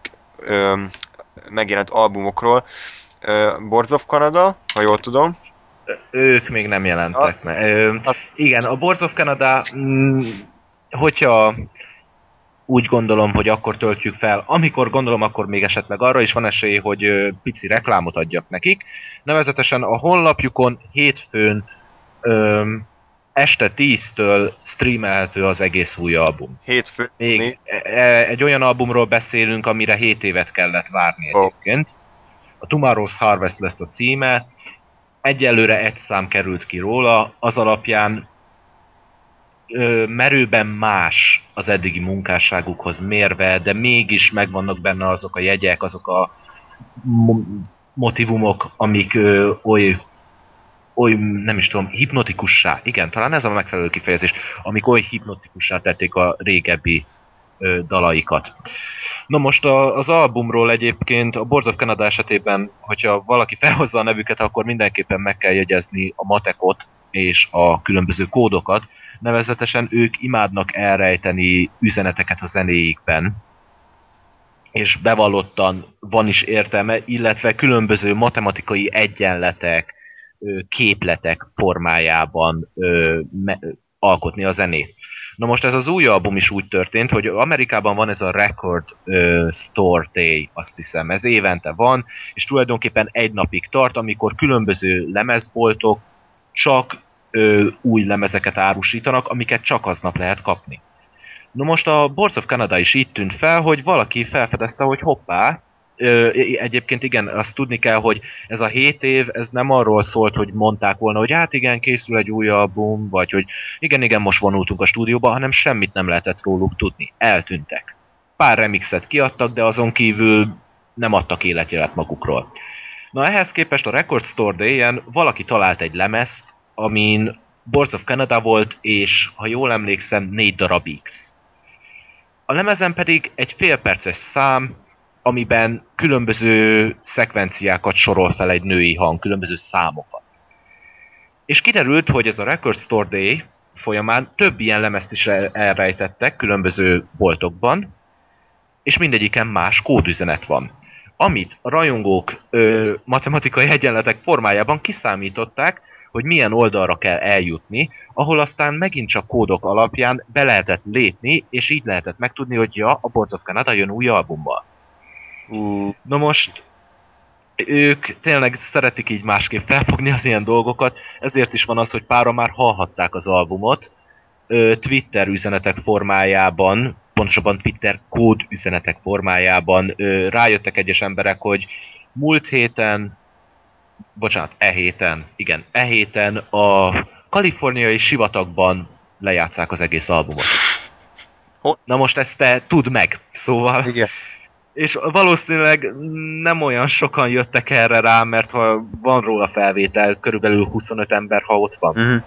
megjelent albumokról. Boards of Canada, ha jól tudom. Ők még nem jelentek meg. Ö, Az- Igen, a Boards of Canada, mm, hogyha úgy gondolom, hogy akkor töltjük fel, amikor gondolom, akkor még esetleg arra is van esély, hogy pici reklámot adjak nekik. Nevezetesen a honlapjukon hétfőn öm, este 10-től streamelhető az egész új album. Hétfő. Még Mi? e- egy olyan albumról beszélünk, amire 7 évet kellett várni Ó. egyébként. A Tomorrow's Harvest lesz a címe. Egyelőre egy szám került ki róla, az alapján ö, merőben más az eddigi munkásságukhoz mérve, de mégis megvannak benne azok a jegyek, azok a mo- motivumok, amik ö, oly oly, nem is tudom, hipnotikussá, igen, talán ez a megfelelő kifejezés, amik oly hipnotikussá tették a régebbi ö, dalaikat. Na most a, az albumról egyébként a Boards of esetében, hogyha valaki felhozza a nevüket, akkor mindenképpen meg kell jegyezni a matekot és a különböző kódokat. Nevezetesen ők imádnak elrejteni üzeneteket a zenéikben, és bevallottan van is értelme, illetve különböző matematikai egyenletek, képletek formájában alkotni a zenét. Na most ez az új album is úgy történt, hogy Amerikában van ez a Record ö, Store Day, azt hiszem, ez évente van, és tulajdonképpen egy napig tart, amikor különböző lemezboltok csak ö, új lemezeket árusítanak, amiket csak aznap lehet kapni. Na most a Boards of Canada is így tűnt fel, hogy valaki felfedezte, hogy hoppá, ö, egyébként igen, azt tudni kell, hogy ez a 7 év, ez nem arról szólt, hogy mondták volna, hogy hát igen, készül egy új album, vagy hogy igen, igen, most vonultunk a stúdióba, hanem semmit nem lehetett róluk tudni. Eltűntek. Pár remixet kiadtak, de azon kívül nem adtak életjelet magukról. Na ehhez képest a Record Store Day-en valaki talált egy lemezt, amin Boards of Canada volt, és ha jól emlékszem, négy darab X. A lemezen pedig egy félperces szám, amiben különböző szekvenciákat sorol fel egy női hang, különböző számokat. És kiderült, hogy ez a Record Store Day folyamán több ilyen lemezt is el- elrejtettek különböző boltokban, és mindegyiken más kódüzenet van. Amit a rajongók ö, matematikai egyenletek formájában kiszámították, hogy milyen oldalra kell eljutni, ahol aztán megint csak kódok alapján be lehetett lépni, és így lehetett megtudni, hogy ja, a Boards of Canada jön új albummal. Ú, Na most ők tényleg szeretik így másképp felfogni az ilyen dolgokat, ezért is van az, hogy pára már hallhatták az albumot, Twitter üzenetek formájában, pontosabban Twitter kód üzenetek formájában rájöttek egyes emberek, hogy múlt héten, bocsánat, e héten, igen, e héten a kaliforniai sivatagban lejátszák az egész albumot. Na most ezt te tudd meg, szóval igen. És valószínűleg nem olyan sokan jöttek erre rá, mert ha van róla felvétel, körülbelül 25 ember, ha ott van. Uh-huh.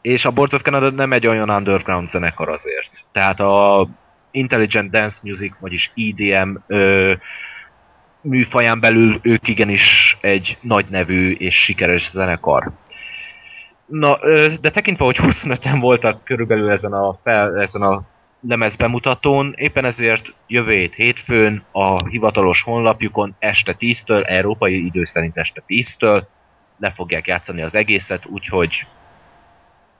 És a Boards of Canada nem egy olyan underground zenekar azért. Tehát a Intelligent Dance Music, vagyis EDM ö, műfaján belül ők igenis egy nagy nevű és sikeres zenekar. Na, ö, de tekintve, hogy 25-en voltak körülbelül ezen a, fel, ezen a lemez bemutatón, éppen ezért jövő hét hétfőn a hivatalos honlapjukon este 10-től, európai idő szerint este 10-től le fogják játszani az egészet, úgyhogy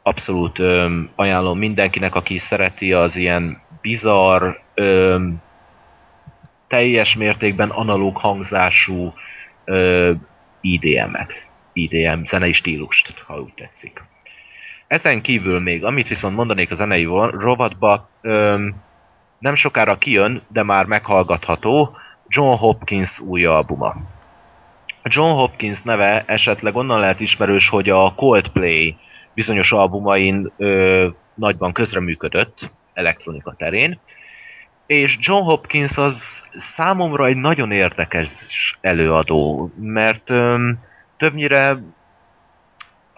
abszolút öm, ajánlom mindenkinek, aki szereti az ilyen bizarr, öm, teljes mértékben analóg hangzású IDM-et, IDM zenei stílust, ha úgy tetszik. Ezen kívül még, amit viszont mondanék a zenei rovatba, öm, nem sokára kijön, de már meghallgatható, John Hopkins új albuma. John Hopkins neve esetleg onnan lehet ismerős, hogy a Coldplay bizonyos albumain ö, nagyban közreműködött elektronika terén, és John Hopkins az számomra egy nagyon érdekes előadó, mert öm, többnyire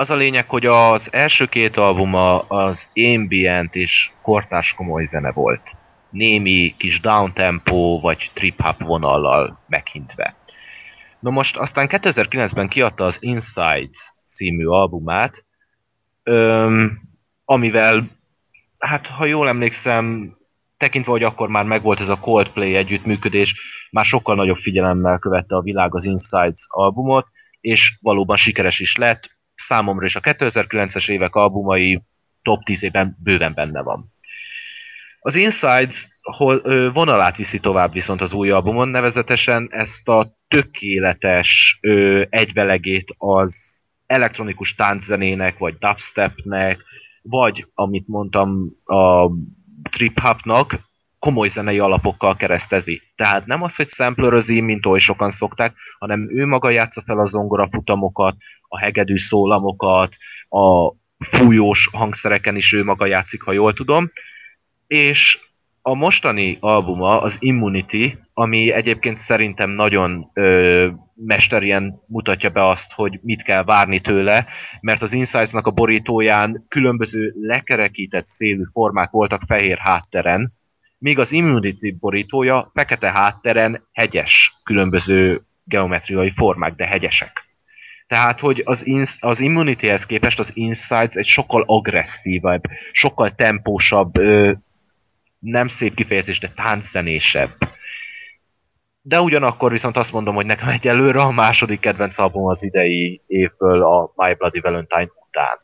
az a lényeg, hogy az első két albuma az ambient és kortárs komoly zene volt. Némi kis downtempo vagy trip-hop vonallal meghintve. Na most aztán 2009-ben kiadta az Insides című albumát, öm, amivel, hát ha jól emlékszem, tekintve, hogy akkor már megvolt ez a Coldplay együttműködés, már sokkal nagyobb figyelemmel követte a világ az Insides albumot, és valóban sikeres is lett. Számomra is a 2009-es évek albumai top 10-ében bőven benne van. Az Insides vonalát viszi tovább viszont az új albumon, nevezetesen ezt a tökéletes ö, egyvelegét az elektronikus tánczenének, vagy dubstepnek, vagy, amit mondtam, a trip hopnak, komoly zenei alapokkal keresztezi. Tehát nem az, hogy samplerözi, mint oly sokan szokták, hanem ő maga játsza fel a zongora futamokat, a hegedű szólamokat, a fújós hangszereken is ő maga játszik, ha jól tudom. És a mostani albuma, az Immunity, ami egyébként szerintem nagyon ö, mesterien mutatja be azt, hogy mit kell várni tőle, mert az Insights-nak a borítóján különböző lekerekített szélű formák voltak fehér hátteren, míg az Immunity borítója fekete hátteren hegyes különböző geometriai formák, de hegyesek. Tehát, hogy az, ins- az Immunity-hez képest az Insights egy sokkal agresszívabb, sokkal tempósabb, ö, nem szép kifejezés, de tánczenésebb. De ugyanakkor viszont azt mondom, hogy nekem egyelőre a második kedvenc album az idei évből a My Bloody Valentine után.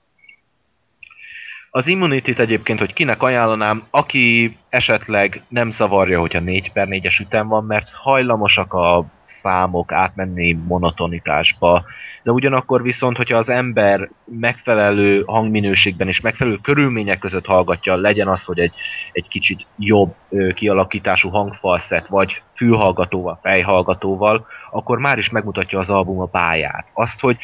Az immunity egyébként, hogy kinek ajánlanám, aki esetleg nem zavarja, hogyha 4 per 4-es ütem van, mert hajlamosak a számok átmenni monotonitásba, de ugyanakkor viszont, hogyha az ember megfelelő hangminőségben és megfelelő körülmények között hallgatja, legyen az, hogy egy, egy kicsit jobb ö, kialakítású hangfalszet, vagy fülhallgatóval, fejhallgatóval, akkor már is megmutatja az album a báját. Azt, hogy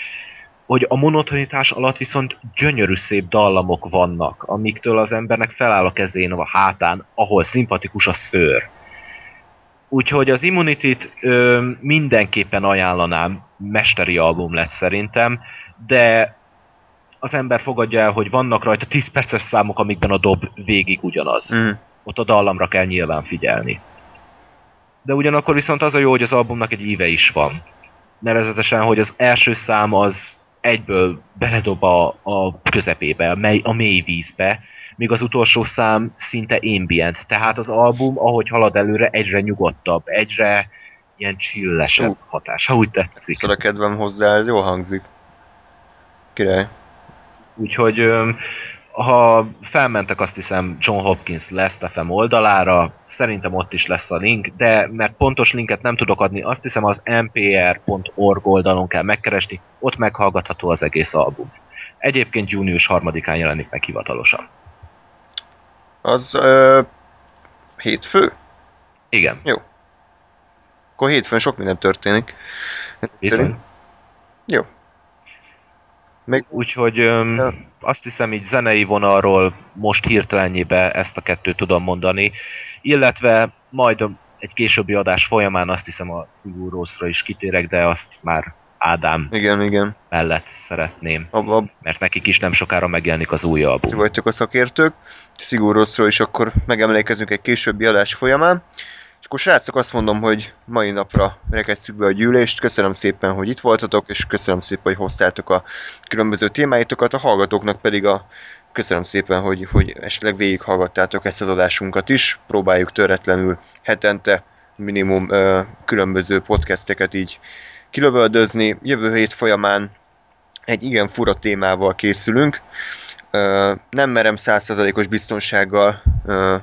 hogy a monotonitás alatt viszont gyönyörű szép dallamok vannak, amiktől az embernek feláll a kezén, a hátán, ahol szimpatikus a szőr. Úgyhogy az Immunity-t ö, mindenképpen ajánlanám, mesteri album lett szerintem, de az ember fogadja el, hogy vannak rajta 10 perces számok, amikben a dob végig ugyanaz. Mm. Ott a dallamra kell nyilván figyelni. De ugyanakkor viszont az a jó, hogy az albumnak egy íve is van. Nevezetesen, hogy az első szám az egyből beledob a, a közepébe, a mély, a mély vízbe, míg az utolsó szám szinte ambient. Tehát az album, ahogy halad előre, egyre nyugodtabb, egyre ilyen chillesebb Ú. hatás, ha úgy tetszik. Szóval a kedvem hozzá, ez jól hangzik. Király. Úgyhogy ha felmentek azt hiszem John Hopkins Last FM oldalára, szerintem ott is lesz a link, de mert pontos linket nem tudok adni, azt hiszem az mpr.org oldalon kell megkeresni, ott meghallgatható az egész album. Egyébként június 3-án jelenik meg hivatalosan. Az ö, hétfő? Igen, Akkor hétfőn sok minden történik. Szerint- Jó. Még Úgyhogy öm, Ja. azt hiszem így zenei vonalról most hirtelenjébe ezt a kettőt tudom mondani, illetve majd egy későbbi adás folyamán azt hiszem a Sigurószra is kitérek, de azt már Ádám igen, igen. mellett szeretném, Abba mert nekik is nem sokára megjelenik az új ti album. vagytok a szakértők. Szigorúszról is akkor megemlékezünk egy későbbi adás folyamán. És akkor srácok azt mondom, hogy mai napra rekesszük be a gyűlést. Köszönöm szépen, hogy itt voltatok, és köszönöm szépen, hogy hoztátok a különböző témáitokat. A hallgatóknak pedig a köszönöm szépen, hogy, hogy esetleg végighallgattátok ezt az adásunkat is. Próbáljuk töretlenül hetente minimum ö, különböző podcasteket így kilövöldözni. Jövő hét folyamán egy igen fura témával készülünk. Ö, nem merem százszerzalékos biztonsággal ö,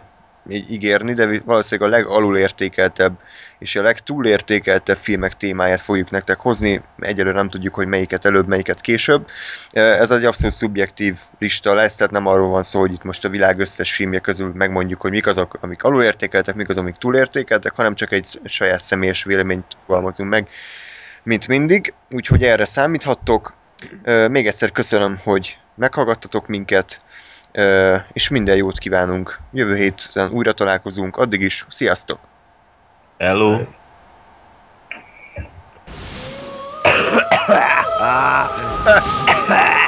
így ígérni, de valószínűleg a legalulértékeltebb és a legtúlértékeltebb filmek témáját fogjuk nektek hozni. Egyelőre nem tudjuk, hogy melyiket előbb, melyiket később. Ez egy abszolút szubjektív lista lesz, tehát nem arról van szó, hogy itt most a világ összes filmje közül megmondjuk, hogy mik azok, amik alulértékeltek, mik azok, amik túlértékeltek, hanem csak egy saját személyes véleményt fogalmazunk meg, mint mindig. Úgyhogy erre számíthattok. Még egyszer köszönöm, hogy meghallgattatok minket, és minden jót kívánunk. Jövő héten újra találkozunk, addig is sziasztok! Hello! Ah!